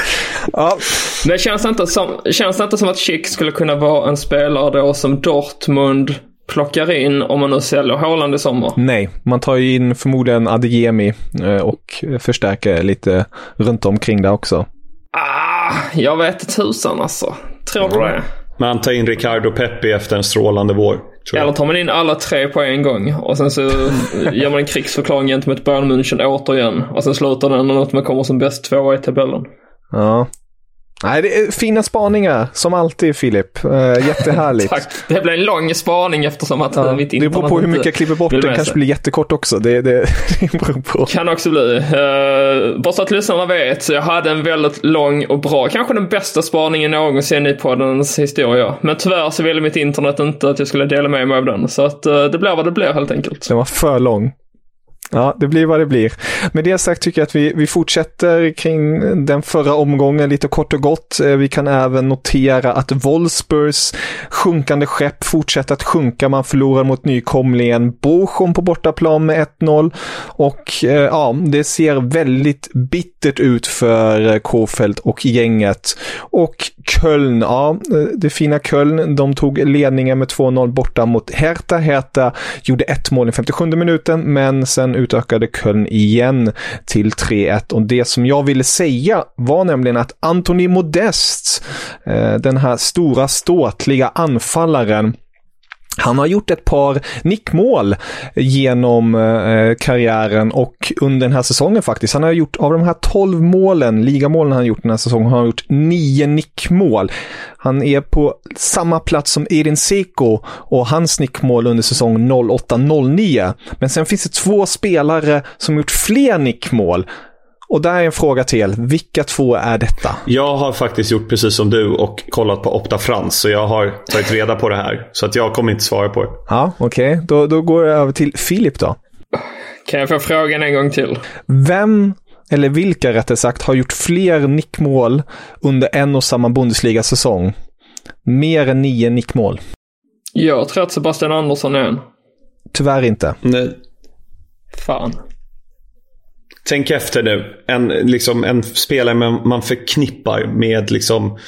Ja, Men känns det, inte som, känns det inte som att Chic skulle kunna vara en spelare då som Dortmund plockar in om man nu säljer Haaland i sommar? nej, man tar ju in förmodligen Adeyemi eh, och förstärker lite runt omkring där också. Ah, jag vet tusan alltså. Tror du det? Men han tar in Ricardo Pepi efter en strålande vår. Tror. Eller tar man in alla tre på en gång och sen så ger man en krigsförklaring gentemot Bayern München återigen. Och sen slutar den med att man kommer som bäst tvåa i tabellen. Ja. Nej, det är fina spaningar, som alltid Filip. Eh, jättehärligt. Tack. Det blir en lång spaning eftersom att Ja, mitt det beror på hur mycket jag klipper bort. med kanske blir jättekort också. Det, det, det beror på. Kan också bli. Uh, bara så att lyssnarna vet, så jag hade en väldigt lång och bra, kanske den bästa spaningen någonsin i poddens historia. Men tyvärr så ville mitt internet inte att jag skulle dela med mig av den. Så att eh, det blir vad det blir helt enkelt. Den var för lång. Ja, det blir vad det blir. Med det sagt tycker jag att vi, vi fortsätter kring den förra omgången lite kort och gott. Eh, vi kan även notera att Wolfsburgs sjunkande skepp fortsätter att sjunka. Man förlorar mot nykomlingen Bochum på bortaplan med 1-0. Och eh, ja, det ser väldigt bittert ut för eh, Kofeld och gänget. Och Köln, ja, det fina Köln, de tog ledningen med 2-0 borta mot Hertha. Hertha gjorde ett mål i 57 minuten, men sen utökade Köln igen till 3-1. Och det som jag ville säga var nämligen att Anthony Modest, eh, den här stora ståtliga anfallaren, han har gjort ett par nickmål genom eh, karriären och under den här säsongen faktiskt. Han har gjort, av de här 12 målen, ligamålen han har gjort den här säsongen, har han gjort nio nickmål. Han är på samma plats som Edin Seko och hans nickmål under säsong 08-09. Men sen finns det två spelare som gjort fler nickmål. Och där är en fråga till er. Vilka två är detta? Jag har faktiskt gjort precis som du och kollat på Opta Frans. Så jag har tagit reda på det här. Så att jag kommer inte svara på det. Ja, okej. Då, då går jag över till Filip då. Kan jag få frågan en gång till? Vem, eller vilka rättare sagt, har gjort fler nickmål under en och samma Bundesliga-säsong? Mer än nio nickmål. Jag tror att Sebastian Andersson är en. Tyvärr inte. Nej. Fan. Tänk efter nu. En, liksom, en spelare man, man förknippar med liksom,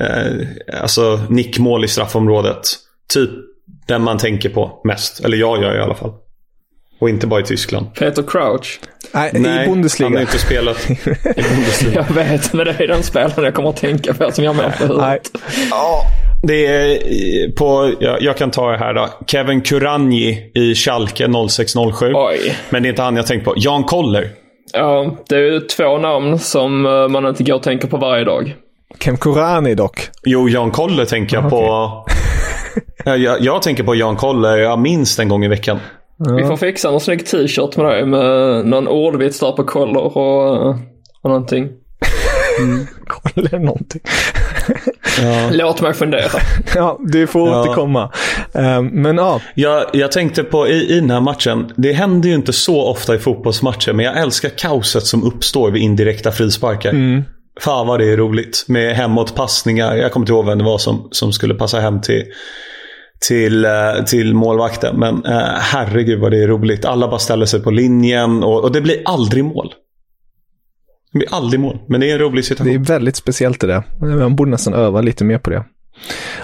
eh, alltså, nickmål i straffområdet. Typ den man tänker på mest. Eller jag gör i alla fall. Och inte bara i Tyskland. Peter Crouch. Nej, Nej, i han Bundesliga. har inte spelat i Bundesliga. Jag vet, men det är den spelaren jag kommer att tänka på som jag har med på Nej. huvudet. Det är på, jag, jag kan ta det här då. Kevin Kuranji i Schalke 0607. Oj. Men det är inte han jag tänkt på. Jan Koller. Ja, det är ju två namn som eh, man inte går och tänker på varje dag. Kem Korani dock. Jo, Jan Koller tänker jag på. Ja, jag, jag tänker på Jan Koller ja, minst en gång i veckan. Vi får fixa någon snygg t-shirt med dig med någon ordvits där på koller och, och någonting. Kolla någonting. Låt mig fundera. Ja, du får Ja. återkomma. Um, men ja, Jag, jag tänkte på i, i den här matchen. Det händer ju inte så ofta i fotbollsmatcher. Men jag älskar kaoset som uppstår vid indirekta frisparkar. Fan vad det är roligt. Med hemåtpassningar. Jag kommer inte ihåg vem det var som, som skulle passa hem till, till, eh, till målvakten. Men eh, herregud vad det är roligt. Alla bara ställer sig på linjen. Och, och det blir aldrig mål. Det blir aldrig mål. Men det är en rolig det situation. är väldigt speciellt det där. Man borde nästan öva lite mer på det.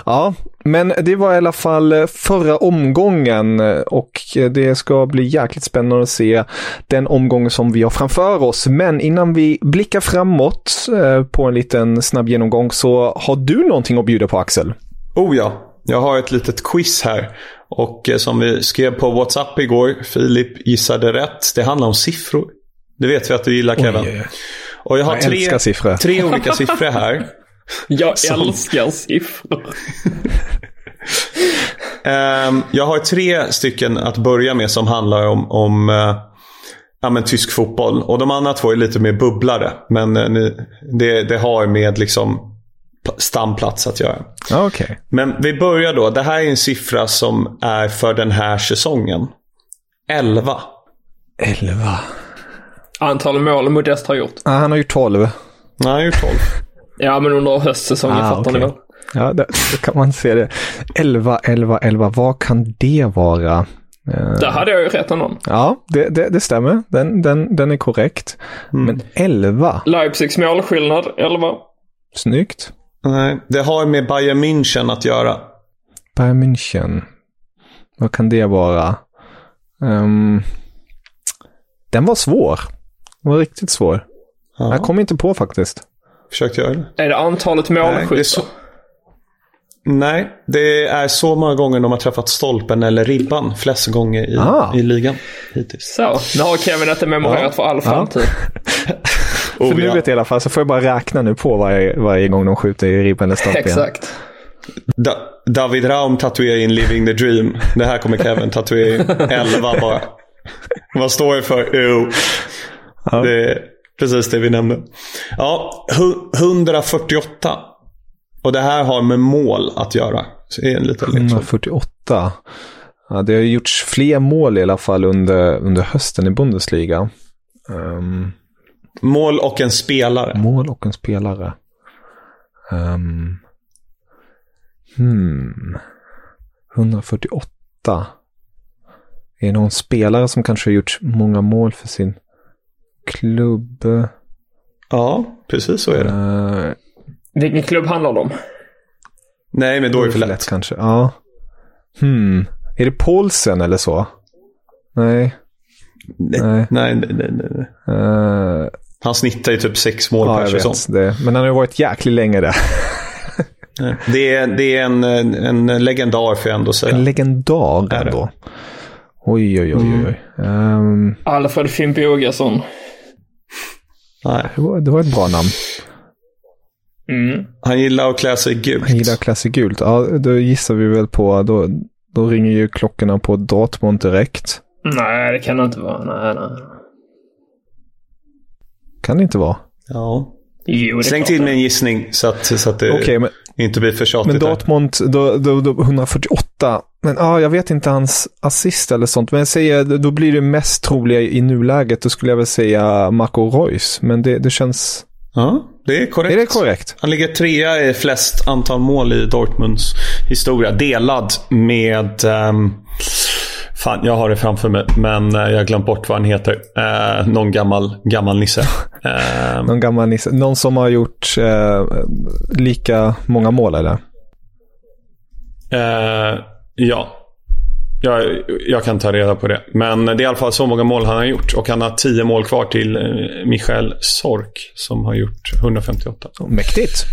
Ja, men det var i alla fall eh, förra omgången eh, och det ska bli jäkligt spännande att se den omgången som vi har framför oss. Men innan vi blickar framåt eh, på en liten snabb genomgång så har du någonting att bjuda på Axel? Oh ja, jag har ett litet quiz här. Och som vi skrev på WhatsApp igår, Filip gissade rätt. Det handlar om siffror. Det vet vi att du gillar Kevin. Oj, och jag har jag tre, tre olika siffror här. Jag som... älskar siffror. um, jag har tre stycken att börja med som handlar om, om uh, ja, men, tysk fotboll. Och de andra två är lite mer bubblare. Men uh, ni, det, det har med liksom stamplats att göra. Okay. Men vi börjar då. Det här är en siffra som är för den här säsongen. 11. 11. Antal mål Modest har gjort. Ah, han har gjort 12. Nej, han har gjort 12. Ja, men under höstsäsongen ah, fattar okay. ni väl? Ja, det, då kan man se det. 11, 11, 11. Vad kan det vara? Eh, Där hade jag ju rätt någon. Ja, det, det, det, stämmer. Den, den, den är korrekt. Mm. Men 11. Leipzigs målskillnad 11. Snyggt. Nej, det har med Bayern München att göra. Bayern München. Vad kan det vara? Um, den var svår. Den var riktigt svår. Ja. Jag kom inte på faktiskt. Försökte göra det. Är det antalet målskyttar? Nej, det är så många gånger de har träffat stolpen eller ribban flest gånger i, ah. i ligan hittills. Så, nu har Kevin detta memorerat ja. för all framtid. Ja. för oh, nu vet jag i alla fall så får jag bara räkna nu på varje, varje gång de skjuter i ribban eller stolpen. Exakt. Da David Raum tatuerar in Living the Dream. Det här kommer Kevin tatuera in 11 bara. Vad står det för? Jo. Ja. Det är precis det vi nämnde. Ja, 148. Och det här har med mål att göra. Så det är en liten 148. Ja, det har gjorts fler mål i alla fall under, under hösten i Bundesliga. Um, mål och en spelare. Mål och en spelare. Um, hmm. 148. Är det någon spelare som kanske har gjort många mål för sin klubb? Ja, precis så är det. Uh, Vilken klubb handlar det om? Nej, men då är det för lätt. lätt kanske. Ja. Hmm. Är det Paulsen eller så? Nej. Nej, nej, nej. nej, nej. Uh, han snittar ju typ sex mål ja, per säsong. Det. Men han har ju varit jäkligt länge där. det är, det är en, en legendar får jag ändå säga. En legendar ändå. Oj, oj, oj. oj. Mm. Um, Alfred Fimpiogason. Nej. Det var, det var ett bra namn. Mm. Han gillar att klä sig gult. Han gillar att klä sig gult. Ja, då gissar vi väl på, då, då ringer ju klockorna på Dortmund direkt. Nej, det kan det inte vara. Nej, nej. Kan det inte vara? Ja. Jo, Släng till med en gissning så att, så att det okay, men, inte blir för tjatigt. Men Dortmund, då, då, då, 148. Men ja, jag vet inte hans assist eller sånt. Men jag säger, då blir det mest troliga i nuläget. Då skulle jag väl säga Marco Reus. Men det, det känns... Ja, det är korrekt. Är det korrekt? Han ligger trea i flest antal mål i Dortmunds historia. Delad med... Um, fan, jag har det framför mig, men eh, jag har glömt bort vad han heter. Uh, någon gammal, gammal nisse. Uh, någon gammal nisse. Någon som har gjort uh, lika många mål, eller? ja. Jag, jag, kan ta reda på det. Men det är i alla fall så många mål han har gjort. Och han har tio mål kvar till Michael Sork som har gjort 158. Mäktigt.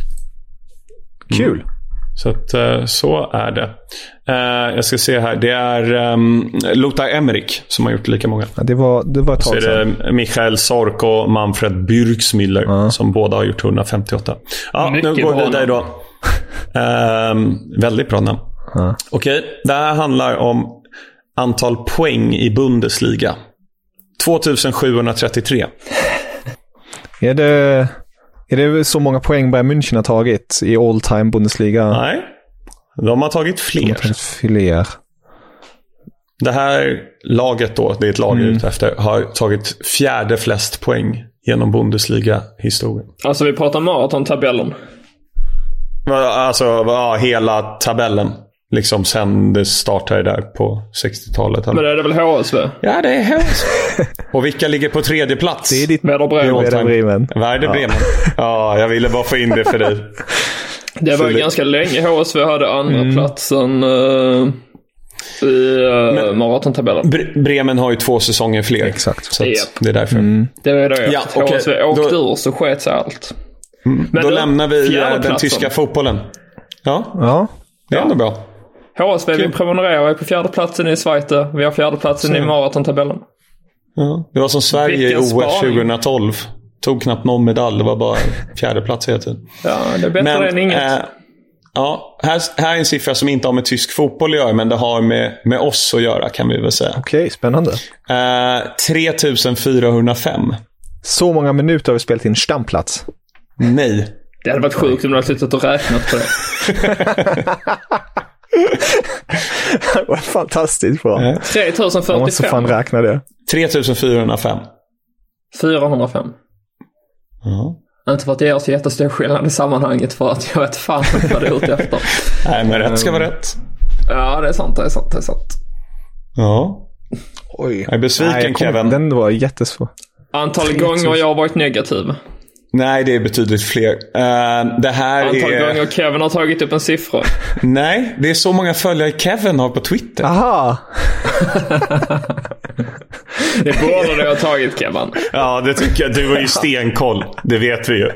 Kul. Mm. Så att, eh, så är det. Eh, jag ska se här. Det är um, Lothar Emmerich som har gjort lika många. Ja, det, var, det var ett tag sedan. Så är det Michael Sork och Manfred Bürksmüller ja. som båda har gjort 158. Ja, Mycket nu går vi vidare då. um, väldigt bra namn. Ja. Okej, okay. det här handlar om antal poäng i Bundesliga. 2733. Är det... Är det så många poäng Bayern München har tagit i all time Bundesliga? Nej, de har tagit fler. De har tagit fler. Det här laget då, det är ett lag mm. ute efter, har tagit fjärde flest poäng genom Bundesliga-historien. Alltså vi pratar maratontabellen? Alltså ja, hela tabellen. Liksom sen det startade där på 60-talet. Men det är det väl HSV? Ja, det är HSV. Och vilka ligger på tredje plats? Det är ditt Werder Bremen. Werder Bremen. Ja. Werder Bremen. Ja, jag ville bara få in det för dig. Det var ju ganska länge HSV hade andra mm. platsen uh, i uh, maratontabellen. Bre Bremen har ju två säsonger fler. Exakt. Så yep. det är därför. Mm. Det var det. Ja, okay. HSV åkte då... ur så sket sig allt. Mm. Men då, då lämnar vi den tyska fotbollen. Ja, ja. det är ändå bra. HSV vi prenumererar är på fjärdeplatsen i Schweiz. Vi har fjärdeplatsen i maratontabellen. Ja. Det var som Sverige i OS 2012. Tog knappt någon medalj. Det var bara fjärdeplats hela tiden. Ja, det är bättre men, än inget. Äh, ja, här, här är en siffra som inte har med tysk fotboll att göra, men det har med, med oss att göra kan vi väl säga. Okej, okay, spännande. Äh, 3405. Så många minuter har vi spelat in stamplats. Nej. Det hade varit sjukt om du hade suttit och räknat på det. det var fantastiskt bra. 3045. Jag måste fan räkna det. 3405. 405. Ja. Inte för att det gör så jättestor skillnad i sammanhanget för att jag vet fan vad det är ute efter. Nej, men rätt ska vara rätt. Ja, det är sant. Det är sant. Det är sant. Ja. Oj. Jag är besviken Nej, jag kom, Kevin. Den var jättesvår. Antal gånger jag har varit negativ. Nej, det är betydligt fler. Uh, det här Antal är... gånger Kevin har tagit upp en siffra. Nej, det är så många följare Kevin har på Twitter. Aha! det borde du ha tagit Kevin. Ja, det tycker jag. Du har ju stenkoll. Det vet vi ju.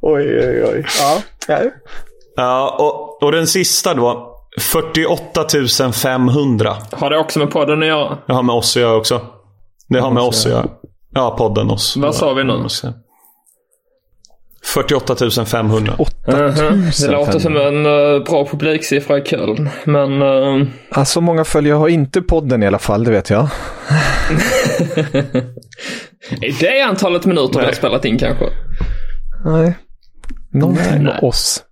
Oj, oj, oj. Ja, ja. ja och, och den sista då. 48 500. Har det också med podden att göra? Det har med oss att göra också. Det har med oss att göra. Ja, podden oss. Vad sa vi nu? 48 500. 8 uh-huh. Det låter som en uh, bra publiksiffra i Köln, men... Uh... Så många följare har inte podden i alla fall, det vet jag. är det antalet minuter vi har spelat in kanske? Nej. Någonting med oss.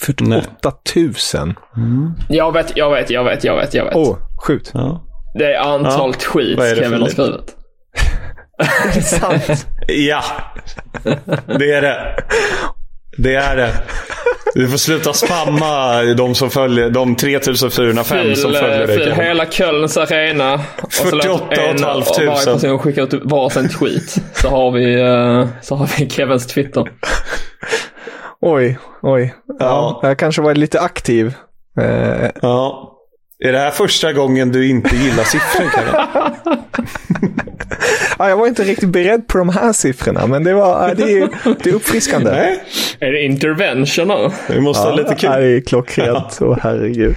48 000. Mm. Jag vet, jag vet, jag vet, jag vet, jag vet. Åh, oh, skjut. Ja. Det är antal ja. skit Kevin har skrivit. det är sant. ja, det är det. Det är det. Du får sluta spamma de som följer, de 3405 fyll, som följer dig. Fyll hela Kölns arena. 48 och en halv tusen. varje person skickar ut varsin tweet. Så har vi, uh, så har vi Kevins Twitter. Oj, oj. Ja, ja. Jag kanske var lite aktiv. Uh, ja. Är det här första gången du inte gillar siffror, ja, Jag var inte riktigt beredd på de här siffrorna, men det, var, det, är, det är uppfriskande. Nej. Är det intervention nu? Vi måste ja, ha lite kul. Ja, det är klockrent. Åh, oh, herregud.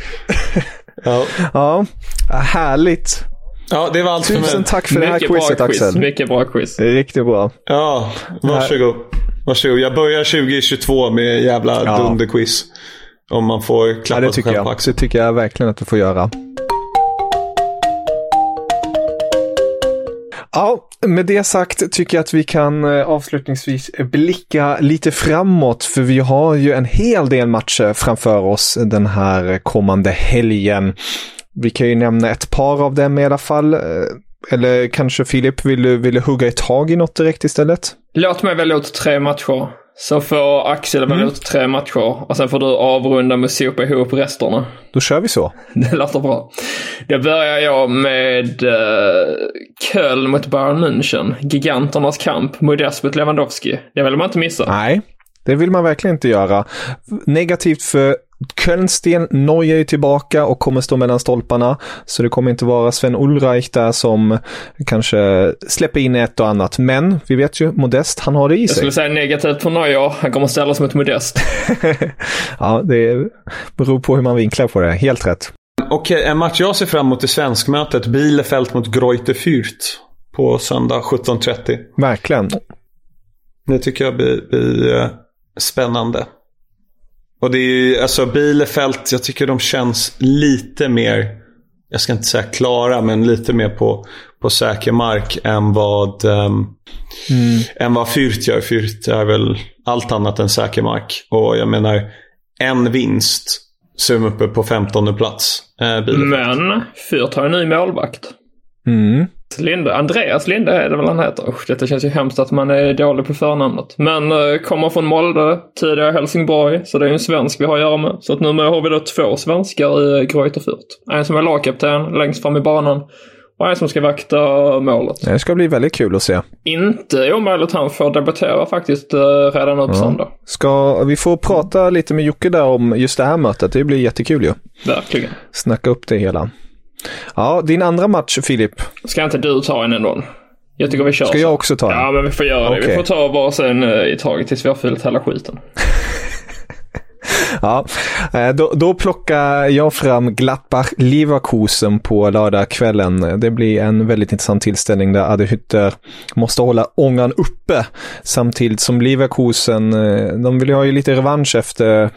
Ja. ja, härligt. Ja, det var allt Tusen för mig. tack för Mycket det här quizet, quiz. Axel. Mycket bra quiz. Det är riktigt bra. Ja, varsågod. Varsågod. Jag börjar 2022 med jävla ja. dunderquiz. Om man får klappa ja, sig själv på axeln. Det tycker jag verkligen att du får göra. Ja, med det sagt tycker jag att vi kan eh, avslutningsvis blicka lite framåt, för vi har ju en hel del matcher framför oss den här kommande helgen. Vi kan ju nämna ett par av dem i alla fall. Eh, eller kanske Filip, vill du, vill du hugga ett tag i något direkt istället? Låt mig välja ut tre matcher. Så får Axel välja mm. ut tre matcher och sen får du avrunda med att sopa ihop resterna. Då kör vi så. Det låter bra. Då börjar jag med uh, Köln mot Bayern München. Giganternas kamp. Modest mot Lewandowski. Det vill man inte missa. Nej, det vill man verkligen inte göra. Negativt för Kölns del, Neuer är tillbaka och kommer stå mellan stolparna. Så det kommer inte vara Sven Ulreich där som kanske släpper in ett och annat. Men vi vet ju, Modest, han har det i sig. Jag skulle säga negativt för Neuer. Han kommer ställa sig mot Modest. ja, det beror på hur man vinklar på det. Helt rätt. Okej, en match jag ser fram emot i svenskmötet. Bielefeld mot Greuther Fürth på söndag 17.30. Verkligen. Det tycker jag blir, blir eh, spännande. Och det är alltså Bielefeld, jag tycker de känns lite mer, jag ska inte säga klara, men lite mer på, på säker mark än vad, um, mm. än vad Fürth gör. Fürth är väl allt annat än säker mark. Och jag menar, en vinst så är de uppe på 15 plats. Eh, Men Fürth har en ny målvakt. Mm. Linde, Andreas Linde är det väl han heter. Usch, detta känns ju hemskt att man är dålig på förnamnet. Men uh, kommer från Molde, tidigare Helsingborg, så det är en svensk vi har att göra med. Så att nu har vi då två svenskar i Greuther Fürth. En som är lagkapten längst fram i banan är det som ska vakta målet? Det ska bli väldigt kul att se. Inte omöjligt han får debutera faktiskt eh, redan nu på söndag. Ska vi få prata lite med Jocke där om just det här mötet? Det blir jättekul ju. Verkligen. Snacka upp det hela. Ja, din andra match Filip. Ska inte du ta en ändå? Jag tycker vi kör. Ska jag också ta en? Ja, men vi får göra det. Okej. Vi får ta bara sen eh, i taget tills vi har fyllt hela skiten. Ja, eh, då, då plockar jag fram Gladbach-Leverkusen på lördagskvällen. Det blir en väldigt intressant tillställning där Hütter måste hålla ångan uppe samtidigt som Leverkusen, eh, de vill ju ha ju lite revansch efter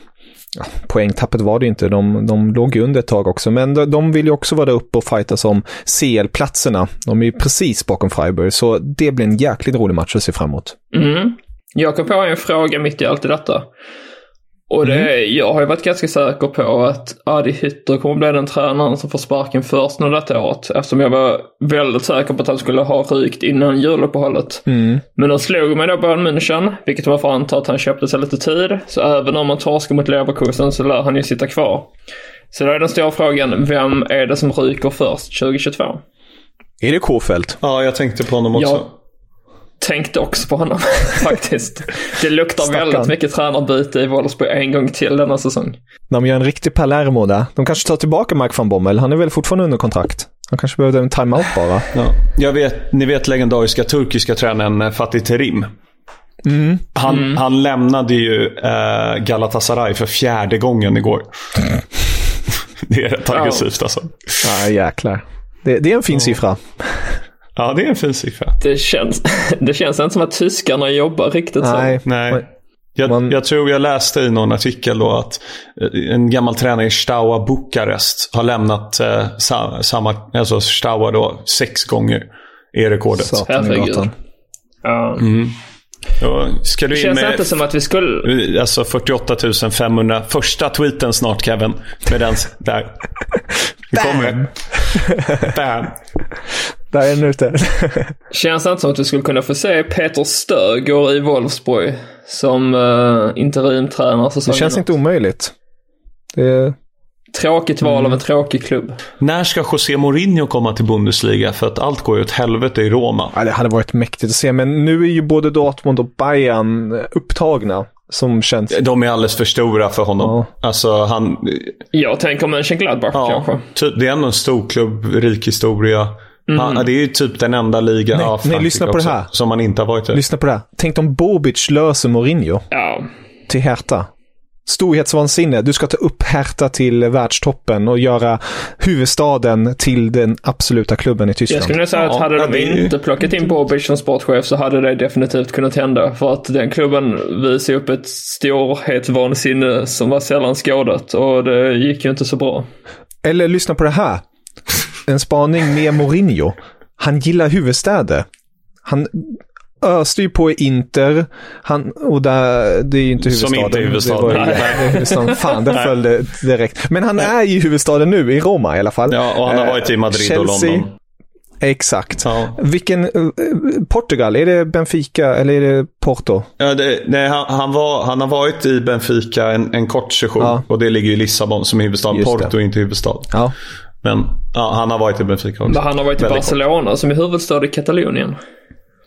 Ja, poängtappet var det inte, de, de låg ju under ett tag också, men de, de vill ju också vara där uppe och fightas om CL-platserna. De är ju precis bakom Freiburg, så det blir en jäkligt rolig match att se fram emot. Mm. Jag kom på en fråga mitt i allt i detta. Och det är, jag har ju varit ganska säker på att Adi Hütter kommer bli den tränaren som får sparken först nu detta året. Eftersom jag var väldigt säker på att han skulle ha rykt innan juluppehållet. Men de slog mig då Bayern München, vilket man får anta att han köpte sig lite tid. Så även om man torskar mot Leverkusen så lär han ju sitta kvar. Så då är den stora frågan, vem är det som ryker först 2022? Är det Kofelt? Ja, jag tänkte på honom också. Jag tänkte också på honom faktiskt. Det luktar Stackarn. väldigt mycket tränarbyte i Wolfsburg en gång till denna säsong. De gör en riktig Palermo där. De kanske tar tillbaka Mark van Bommel. Han är väl fortfarande under kontrakt. Han kanske behövde en timeout bara. Ja. Jag vet, ni vet legendariska turkiska tränaren Fatih Terim. Han, han lämnade ju eh, Galatasaray för fjärde gången igår. det är rätt aggressivt alltså. Ja, jäklar. Det, det är en fin siffra. Ja, det är en fin siffra. Det känns, det känns inte som att tyskarna jobbar riktigt så. Nej. Nej. Jag, Man- jag tror jag läste i någon artikel då att eh, en gammal tränare i Steaua Bukarest har lämnat eh, sa, samma, alltså Steaua då, sex gånger. Är rekordet. Satan. Då ska du Det in känns med inte som att vi skulle... Alltså 48 500. Första tweeten snart Kevin. Med den där. Nu kommer det. Bam. Där är den ute. Känns inte som att vi skulle kunna få se Peter Stöger i Wolfsburg som uh, interimtränare Det säsongen känns ut. inte omöjligt. Det, Tråkigt val av en tråkig klubb. När ska José Mourinho komma till Bundesliga? För att allt går ju åt helvete i Roma. ja, det hade varit mäktigt att se, men nu är ju både Dortmund och Bayern upptagna. Som känns... De är alldeles för stora för honom. Alltså han... Jag tänker Mönchengladbach Ja, kanske. typ, det är ändå en stor klubb, rik historia. Han, det är ju typ den enda liga Nej, av nej, lyssna på det också, här. som man inte har varit i. Lyssna på det här. Tänk om Bobic löser Mourinho Ja. till Hertha. Storhetsvansinne. Du ska ta upp Hertha till världstoppen och göra huvudstaden till den absoluta klubben i Jag Tyskland. skulle nog säga att Ja, hade ja, de det inte plockat in Bobic som sportchef så hade det definitivt kunnat hända. För att den klubben visar upp ett storhetsvansinne som var sällan skådat och det gick ju inte så bra. Eller lyssna på det här. En spaning med Mourinho. Han gillar huvudstäder. Han öste ju på Inter. Han, och där, det är ju inte Som huvudstaden. inte är huvudstaden. Det ju, det huvudstaden. Fan, det föll det direkt. Men han är i huvudstaden nu, i Roma i alla fall. Ja, och han har Eh, varit i Madrid och Chelsea. London. Exakt. Ja. Vilken, eh, Portugal, är det Benfica eller är det Porto? Ja, det, nej, han, han, var, han har varit i Benfica en, en kort session. Ja. Och det ligger i Lissabon som är huvudstad. Just det. Porto är inte huvudstad. Ja. Men ja, han har varit i Benfica också. Men han har varit i Väldigt Barcelona som är huvudstad i Katalonien.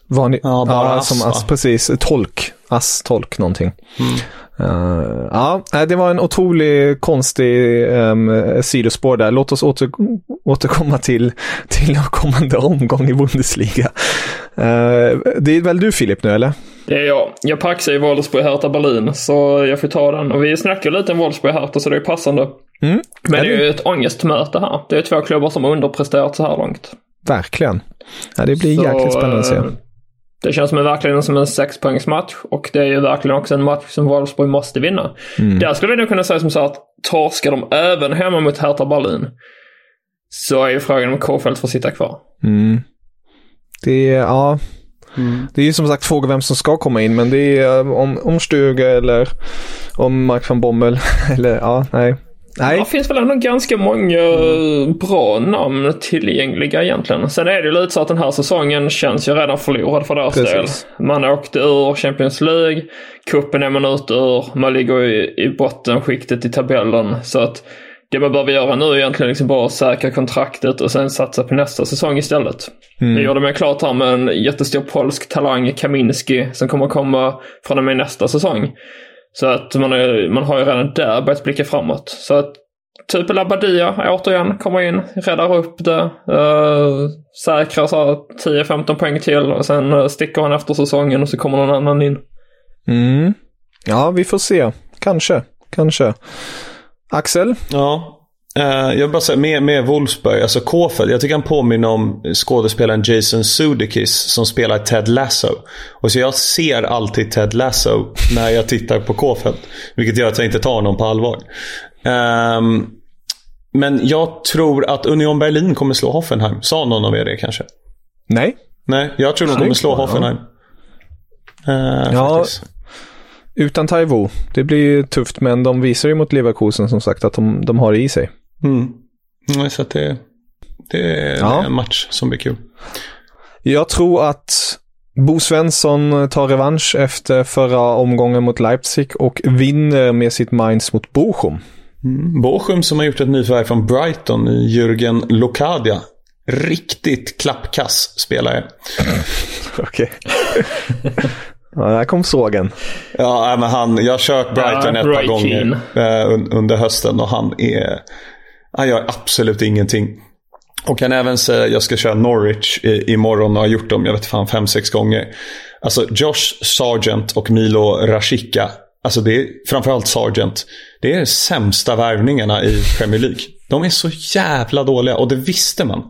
Vanlig, Ja, bara ass, som va? ass, precis. Tolk. Ass-tolk någonting. Mm. Eh, ja, det var en otrolig konstig um, sidospår där. Låt oss åter, återkomma till, till kommande omgång i Bundesliga. Eh, det är väl du Filip nu eller? Det är jag. Jag paxar i Wolfsburg Hertha Berlin så jag får ta den. Och vi snackar lite om Wolfsburg Hertha så det är passande. Mm. Men Ja, det är ju ett ångestmöte här. Det är två klubbar som har underpresterat så här långt. Verkligen. Ja, det blir Så, jäkligt spännande att se. eh, Det känns som en, verkligen som en sexpoängsmatch och det är ju verkligen också en match som Wolfsburg måste vinna. Mm. Där skulle vi nog kunna säga som så att torskar de även hemma mot Hertha Berlin så är ju frågan om Kofeld får sitta kvar. Mm. Det är, ja. Det är ju som sagt fråga vem som ska komma in, men det är eh, om, om Stuga eller om Mark van Bommel. eller ja, nej. Nej, Det finns väl ändå ganska många bra namn tillgängliga egentligen. Sen är det ju lite så att den här säsongen känns ju redan förlorad för deras del. Man åkte ur Champions League, kuppen är man ute ur, man ligger i, i bottenskiktet i tabellen. Så att det man behöver göra nu är egentligen liksom bara säkra kontraktet och sen satsa på nästa säsong istället. Mm. Det gjorde mig klart här med en jättestor polsk talang, Kaminski, som kommer komma från och med nästa säsong. Så att man, är, man har ju redan där börjat blicka framåt. Så att typ Labadia återigen kommer in, räddar upp det, uh, säkrar så 10-15 poäng till och sen uh, sticker han efter säsongen och så kommer någon annan in. Mm. Ja, vi får se. Kanske, kanske. Axel? Ja, Uh, jag vill bara säga med, med Wolfsburg, alltså Kofeld. Jag tycker han påminner om skådespelaren Jason Sudeikis som spelar Ted Lasso. Och så jag ser alltid Ted Lasso när jag tittar på Kofeld. Vilket gör att jag inte tar honom på allvar. Um, men jag tror att Union Berlin kommer slå Hoffenheim. Sa någon av er det kanske? Nej. Nej, jag tror de kommer slå Hoffenheim. Uh, ja, faktiskt. Utan Taiwo. Det blir tufft, men de visar ju mot Leverkusen som sagt att de, de har det i sig. Mm. Så det, det, är, ja. en match som blir kul. Jag tror att Bo Svensson tar revansch efter förra omgången mot Leipzig och vinner med sitt Mainz mot Bochum. Mm. Bochum som har gjort ett nyförvärv från Brighton, Jürgen Lokadia. Riktigt klappkass spelare. Okej. ja, där kom sågen. Ja, men han, jag har kört Brighton ja, ett par gånger eh, under hösten och han är... Han gör absolut ingenting. Och kan även säga att jag ska köra Norwich i, imorgon och har gjort dem, jag vet fan, fem, sex gånger. Alltså Josh Sargent och Milo Rashica Alltså det är framförallt Sargent. Det är de sämsta värvningarna i Premier League. De är så jävla dåliga och det visste man.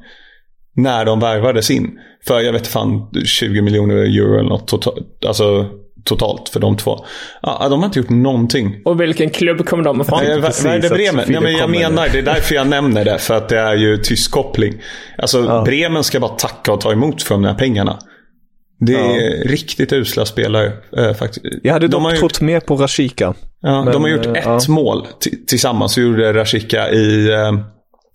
När de värvades in. För jag vet fan 20 miljoner euro eller något totalt. Alltså totalt för de två. Ja, de har inte gjort någonting. Och vilken klubb kommer de ifrån? Nej, Werder Bremen. Ja, men jag menar, det är därför jag nämner det. För att det är ju tysk koppling. Alltså ja. Bremen ska bara tacka och ta emot för de här pengarna. Det är ja. riktigt usla spelare äh, faktiskt. Jag hade dock trott gjort... mer på Rashika. Ja, men, de har gjort äh, ett ja. mål tillsammans. Så gjorde Rashika i, äh,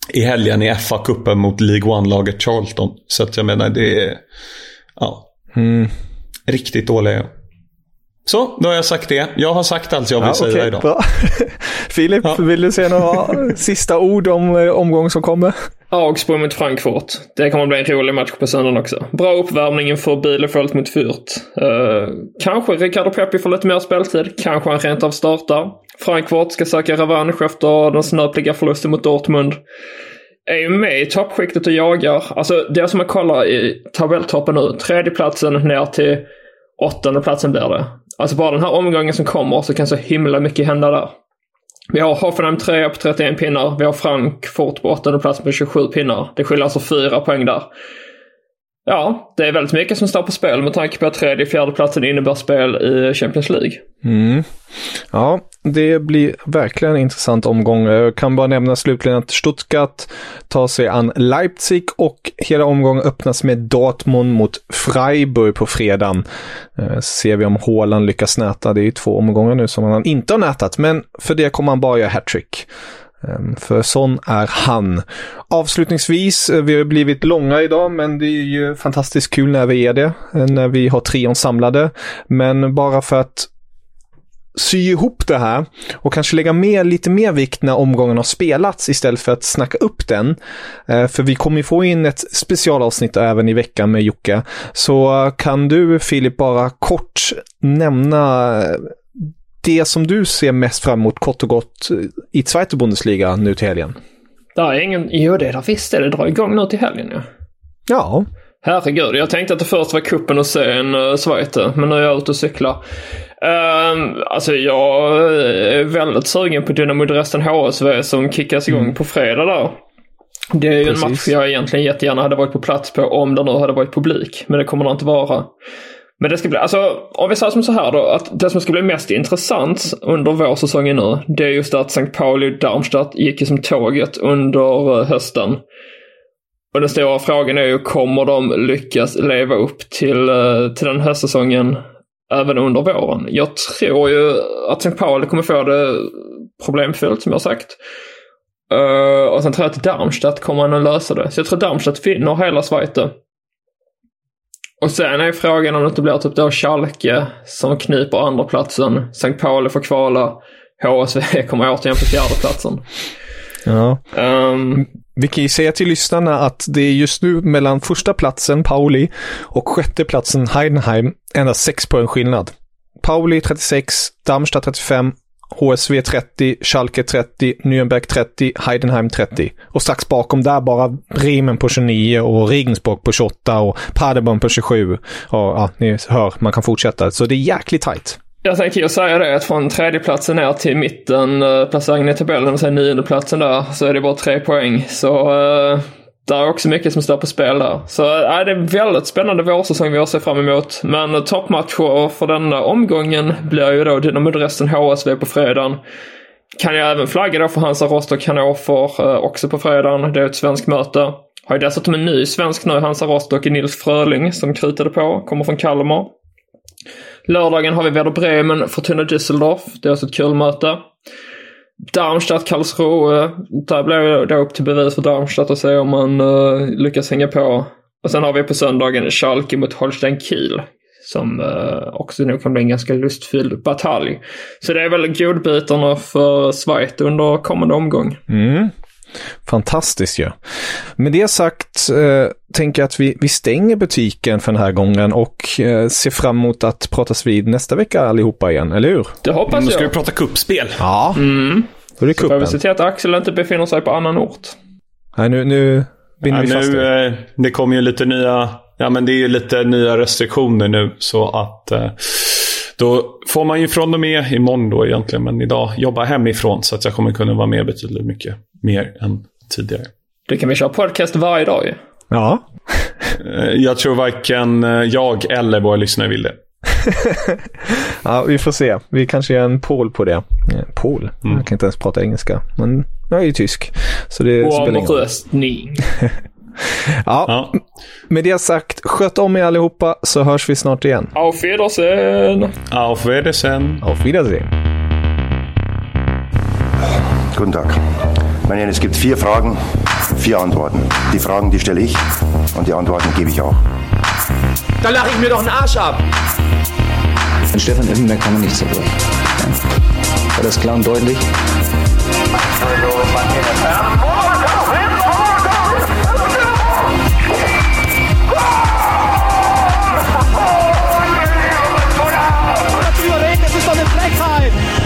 i helgen i FA-cupen mot League One-laget Charlton. Så att jag menar, det är ja, mm. riktigt dåliga. Så, då har jag sagt det. Jag har sagt allt jag vill ja, säga okay, idag. Filip, ja. vill du säga några sista ord om eh, omgången som kommer? Augsburg mot Frankfurt. Det kommer att bli en rolig match på söndagen också. Bra uppvärmning inför Bielefeld mot Fürth. Uh, kanske Ricardo Pepi får lite mer speltid. Kanske han rent av startar. Frankfurt ska söka revansch efter den snöpliga förlusten mot Dortmund. Är ju med i toppskiktet och jagar. Alltså det som man kollar i tabelltoppen nu. Tredjeplatsen ner till åttonde platsen blir det. Alltså bara den här omgången som kommer så kan så himla mycket hända där. Vi har Hoffenheim 3 på 31 pinnar. Vi har Frankfurt på åttonde plats med 27 pinnar. Det skiljer alltså fyra poäng där. Ja, det är väldigt mycket som står på spel med tanke på att tredje och fjärde platsen innebär spel i Champions League. Mm. Ja, det blir verkligen en intressant omgång. Jag kan bara nämna slutligen att Stuttgart tar sig an Leipzig och hela omgången öppnas med Dortmund mot Freiburg på fredagen. Eh, ser vi om Haaland lyckas näta. Det är ju två omgångar nu som han inte har nätat, men för det kommer han bara göra hattrick. Ehm, för sån är han. Avslutningsvis, eh, vi har blivit långa idag, men det är ju fantastiskt kul när vi är det. Eh, när vi har trion samlade. Men bara för att sy ihop det här och kanske lägga med lite mer vikt när omgången har spelats istället för att snacka upp den. Eh, för vi kommer ju få in ett specialavsnitt även i veckan med Jocke. Så kan du Filip bara kort nämna det som du ser mest fram emot kort och gott i Zweite Bundesliga nu till helgen? Det är ingen... Jo, det är visst det. Det drar igång nu till helgen ja. Ja. Herregud, jag tänkte att det först var kuppen och sen uh, Zweite, men nu är jag ute och cyklar. Uh, alltså jag är väldigt sugen på Dynamo Dresden HSV som kickas igång mm. på fredag där. Det är ju Precis. en match jag egentligen jättegärna hade varit på plats på om det nu hade varit publik. Men det kommer det inte vara. Men det ska bli, alltså om vi säger som så här då, att det som ska bli mest intressant under vårsäsongen nu, det är just att St. Pauli Darmstadt gick ju som tåget under eh, hösten. Och den stora frågan är ju, kommer de lyckas leva upp till, eh, till den höstsäsongen även under våren? Jag tror ju att St. Pauli kommer få det problemfyllt, som jag sagt. Eh, och sen tror jag att Darmstadt kommer att lösa det. Så jag tror Darmstadt vinner hela Zweite. Och sen är frågan om det inte blir typ då Schalke som kniper andra platsen. St. Pauli får kvala. HSV kommer återigen på fjärde platsen. Ja. Um, Vi kan ju säga till lyssnarna att det är just nu mellan första platsen, Pauli, och sjätte platsen, Heidenheim, endast 6 poäng skillnad. Pauli 36, Darmstadt 35, HSV 30, Schalke 30, Nürnberg 30, Heidenheim 30. Och strax bakom där bara Bremen på 29 och Regensburg på 28 och Paderborn på 27. Och ja, ni hör, man kan fortsätta. Så det är jäkligt tajt. jag tänker ju säga det att från tredjeplatsen ner till mitten, eh, placeringen i tabellen, och sen niondeplatsen där, så är det bara tre poäng. Så eh, det är också mycket som står på spel där. Så äh, det är väldigt spännande vårsäsong vi har sett fram emot. Men toppmatcher för denna omgången blir ju då Dynamo Dresden HSV på fredagen. Kan jag även flagga då för Hansa Rostock Hannover uh, också på fredagen. Det är ett svenskt möte. Har ju dessutom en ny svensk nu, Hansa Rostock, i Nils Fröling som krutade på. Kommer från Kalmar. Lördagen har vi Werder Bremen, Fortuna Düsseldorf. Det är också ett kul möte. Darmstadt, Karlsruhe. Där blir det då upp till bevis för Darmstadt att se om man uh, lyckas hänga på. Och sen har vi på söndagen Schalke mot Holstein Kiel. Som uh, också nog kan bli en ganska lustfylld batalj. Så det är väl godbitarna för Schweiz under kommande omgång. Mm. Fantastiskt ju. Ja. Med det sagt eh, tänker jag att vi, vi stänger butiken för den här gången och eh, ser fram emot att pratas vid nästa vecka allihopa igen, eller hur? Det hoppas Nu ska vi jag. prata kuppspel. Ja, Mm. då är det Så får vi kuppen. se till att Axel inte befinner sig på annan ort. Nej, nu, nu binder vi Ja, fast det. nu, eh, det kommer ju lite nya, ja men det är ju lite nya restriktioner nu så att eh, då får man ju från och med imorgon då egentligen, men idag jobba hemifrån så att jag kommer kunna vara med betydligt mycket mer än tidigare. Det kan vi köra podcast varje dag ju. Ja, Eh, Jag tror varken eh, jag eller våra lyssnare vill det. ja, vi får se. Vi kanske gör en poll på det. Eh, Poll? Jag kan inte ens prata engelska. Men jag är ju tysk. Så det Och spelar ingen roll. Ja, Ja. med det sagt, sköt om er allihopa så hörs vi snart igen. Auf Wiedersehen! Auf Wiedersehen. Auf Wiedersehen. Guten Tag. Meine Herren, es gibt vier Fragen, vier Antworten. Die Fragen, die stelle ich und die Antworten gebe ich auch. Da lache ich mir doch einen Arsch ab. An Stefan Effenberg kann man nicht zerbrechen. Ja. War das klar und deutlich? Darüber reden,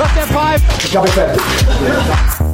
Lockdown 5. Job accepted.